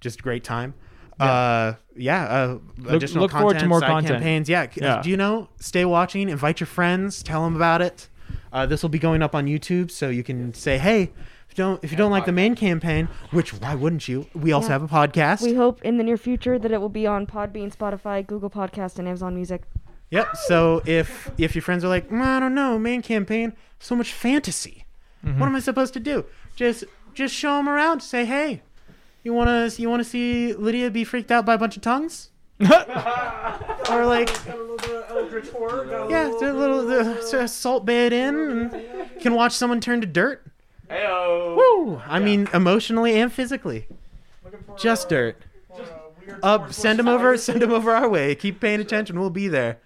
[SPEAKER 1] just a great time. Yeah. Uh, yeah. Uh, additional
[SPEAKER 2] look forward to more
[SPEAKER 1] side
[SPEAKER 2] content.
[SPEAKER 1] campaigns. Yeah.
[SPEAKER 2] Yeah.
[SPEAKER 1] Do you know? Stay watching. Invite your friends. Tell them about it. Uh, this will be going up on YouTube, so you can say, "Hey, if you don't if you don't like the main campaign, which why wouldn't you? We also
[SPEAKER 9] Yeah.
[SPEAKER 1] have a podcast.
[SPEAKER 9] We hope in the near future that it will be on Podbean, Spotify, Google Podcast, and Amazon Music.
[SPEAKER 1] Yep. So if if your friends are like, "Mm, I don't know, main campaign, so much fantasy.
[SPEAKER 2] Mm-hmm.
[SPEAKER 1] What am I supposed to do? Just just show them around. Say, hey, you wanna you wanna see Lydia be freaked out by a bunch of tongues? or like,
[SPEAKER 10] Got a little bit of Eldritch horror. Got a
[SPEAKER 1] yeah,
[SPEAKER 10] little,
[SPEAKER 1] do a little the, salt bed in, and can watch someone turn to dirt.
[SPEAKER 4] Heyo.
[SPEAKER 1] Woo! I mean, emotionally and physically.
[SPEAKER 10] for,
[SPEAKER 1] Just
[SPEAKER 10] uh,
[SPEAKER 1] dirt.
[SPEAKER 10] for, uh,
[SPEAKER 1] Up, send them over. Send them over our way. Keep paying attention. We'll be there.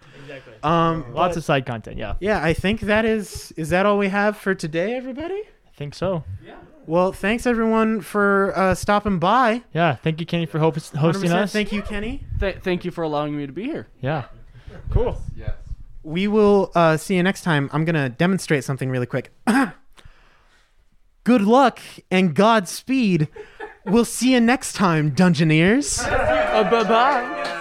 [SPEAKER 1] Um,
[SPEAKER 2] Lots of side content. Yeah.
[SPEAKER 1] Yeah, I think that is is that all we have for today, everybody?
[SPEAKER 2] I think so.
[SPEAKER 1] Well, thanks everyone for uh, stopping by.
[SPEAKER 2] Yeah. Thank you, Kenny, for host- hosting
[SPEAKER 1] 100%
[SPEAKER 2] us.
[SPEAKER 1] Thank you, Kenny.
[SPEAKER 3] Th- thank you for allowing me to be here.
[SPEAKER 2] Yeah. Cool.
[SPEAKER 4] Yes.
[SPEAKER 1] We will uh, see you next time. I'm gonna demonstrate something really quick. Good luck and Godspeed. We'll see you next time, Dungeoneers.
[SPEAKER 3] Uh, bye bye.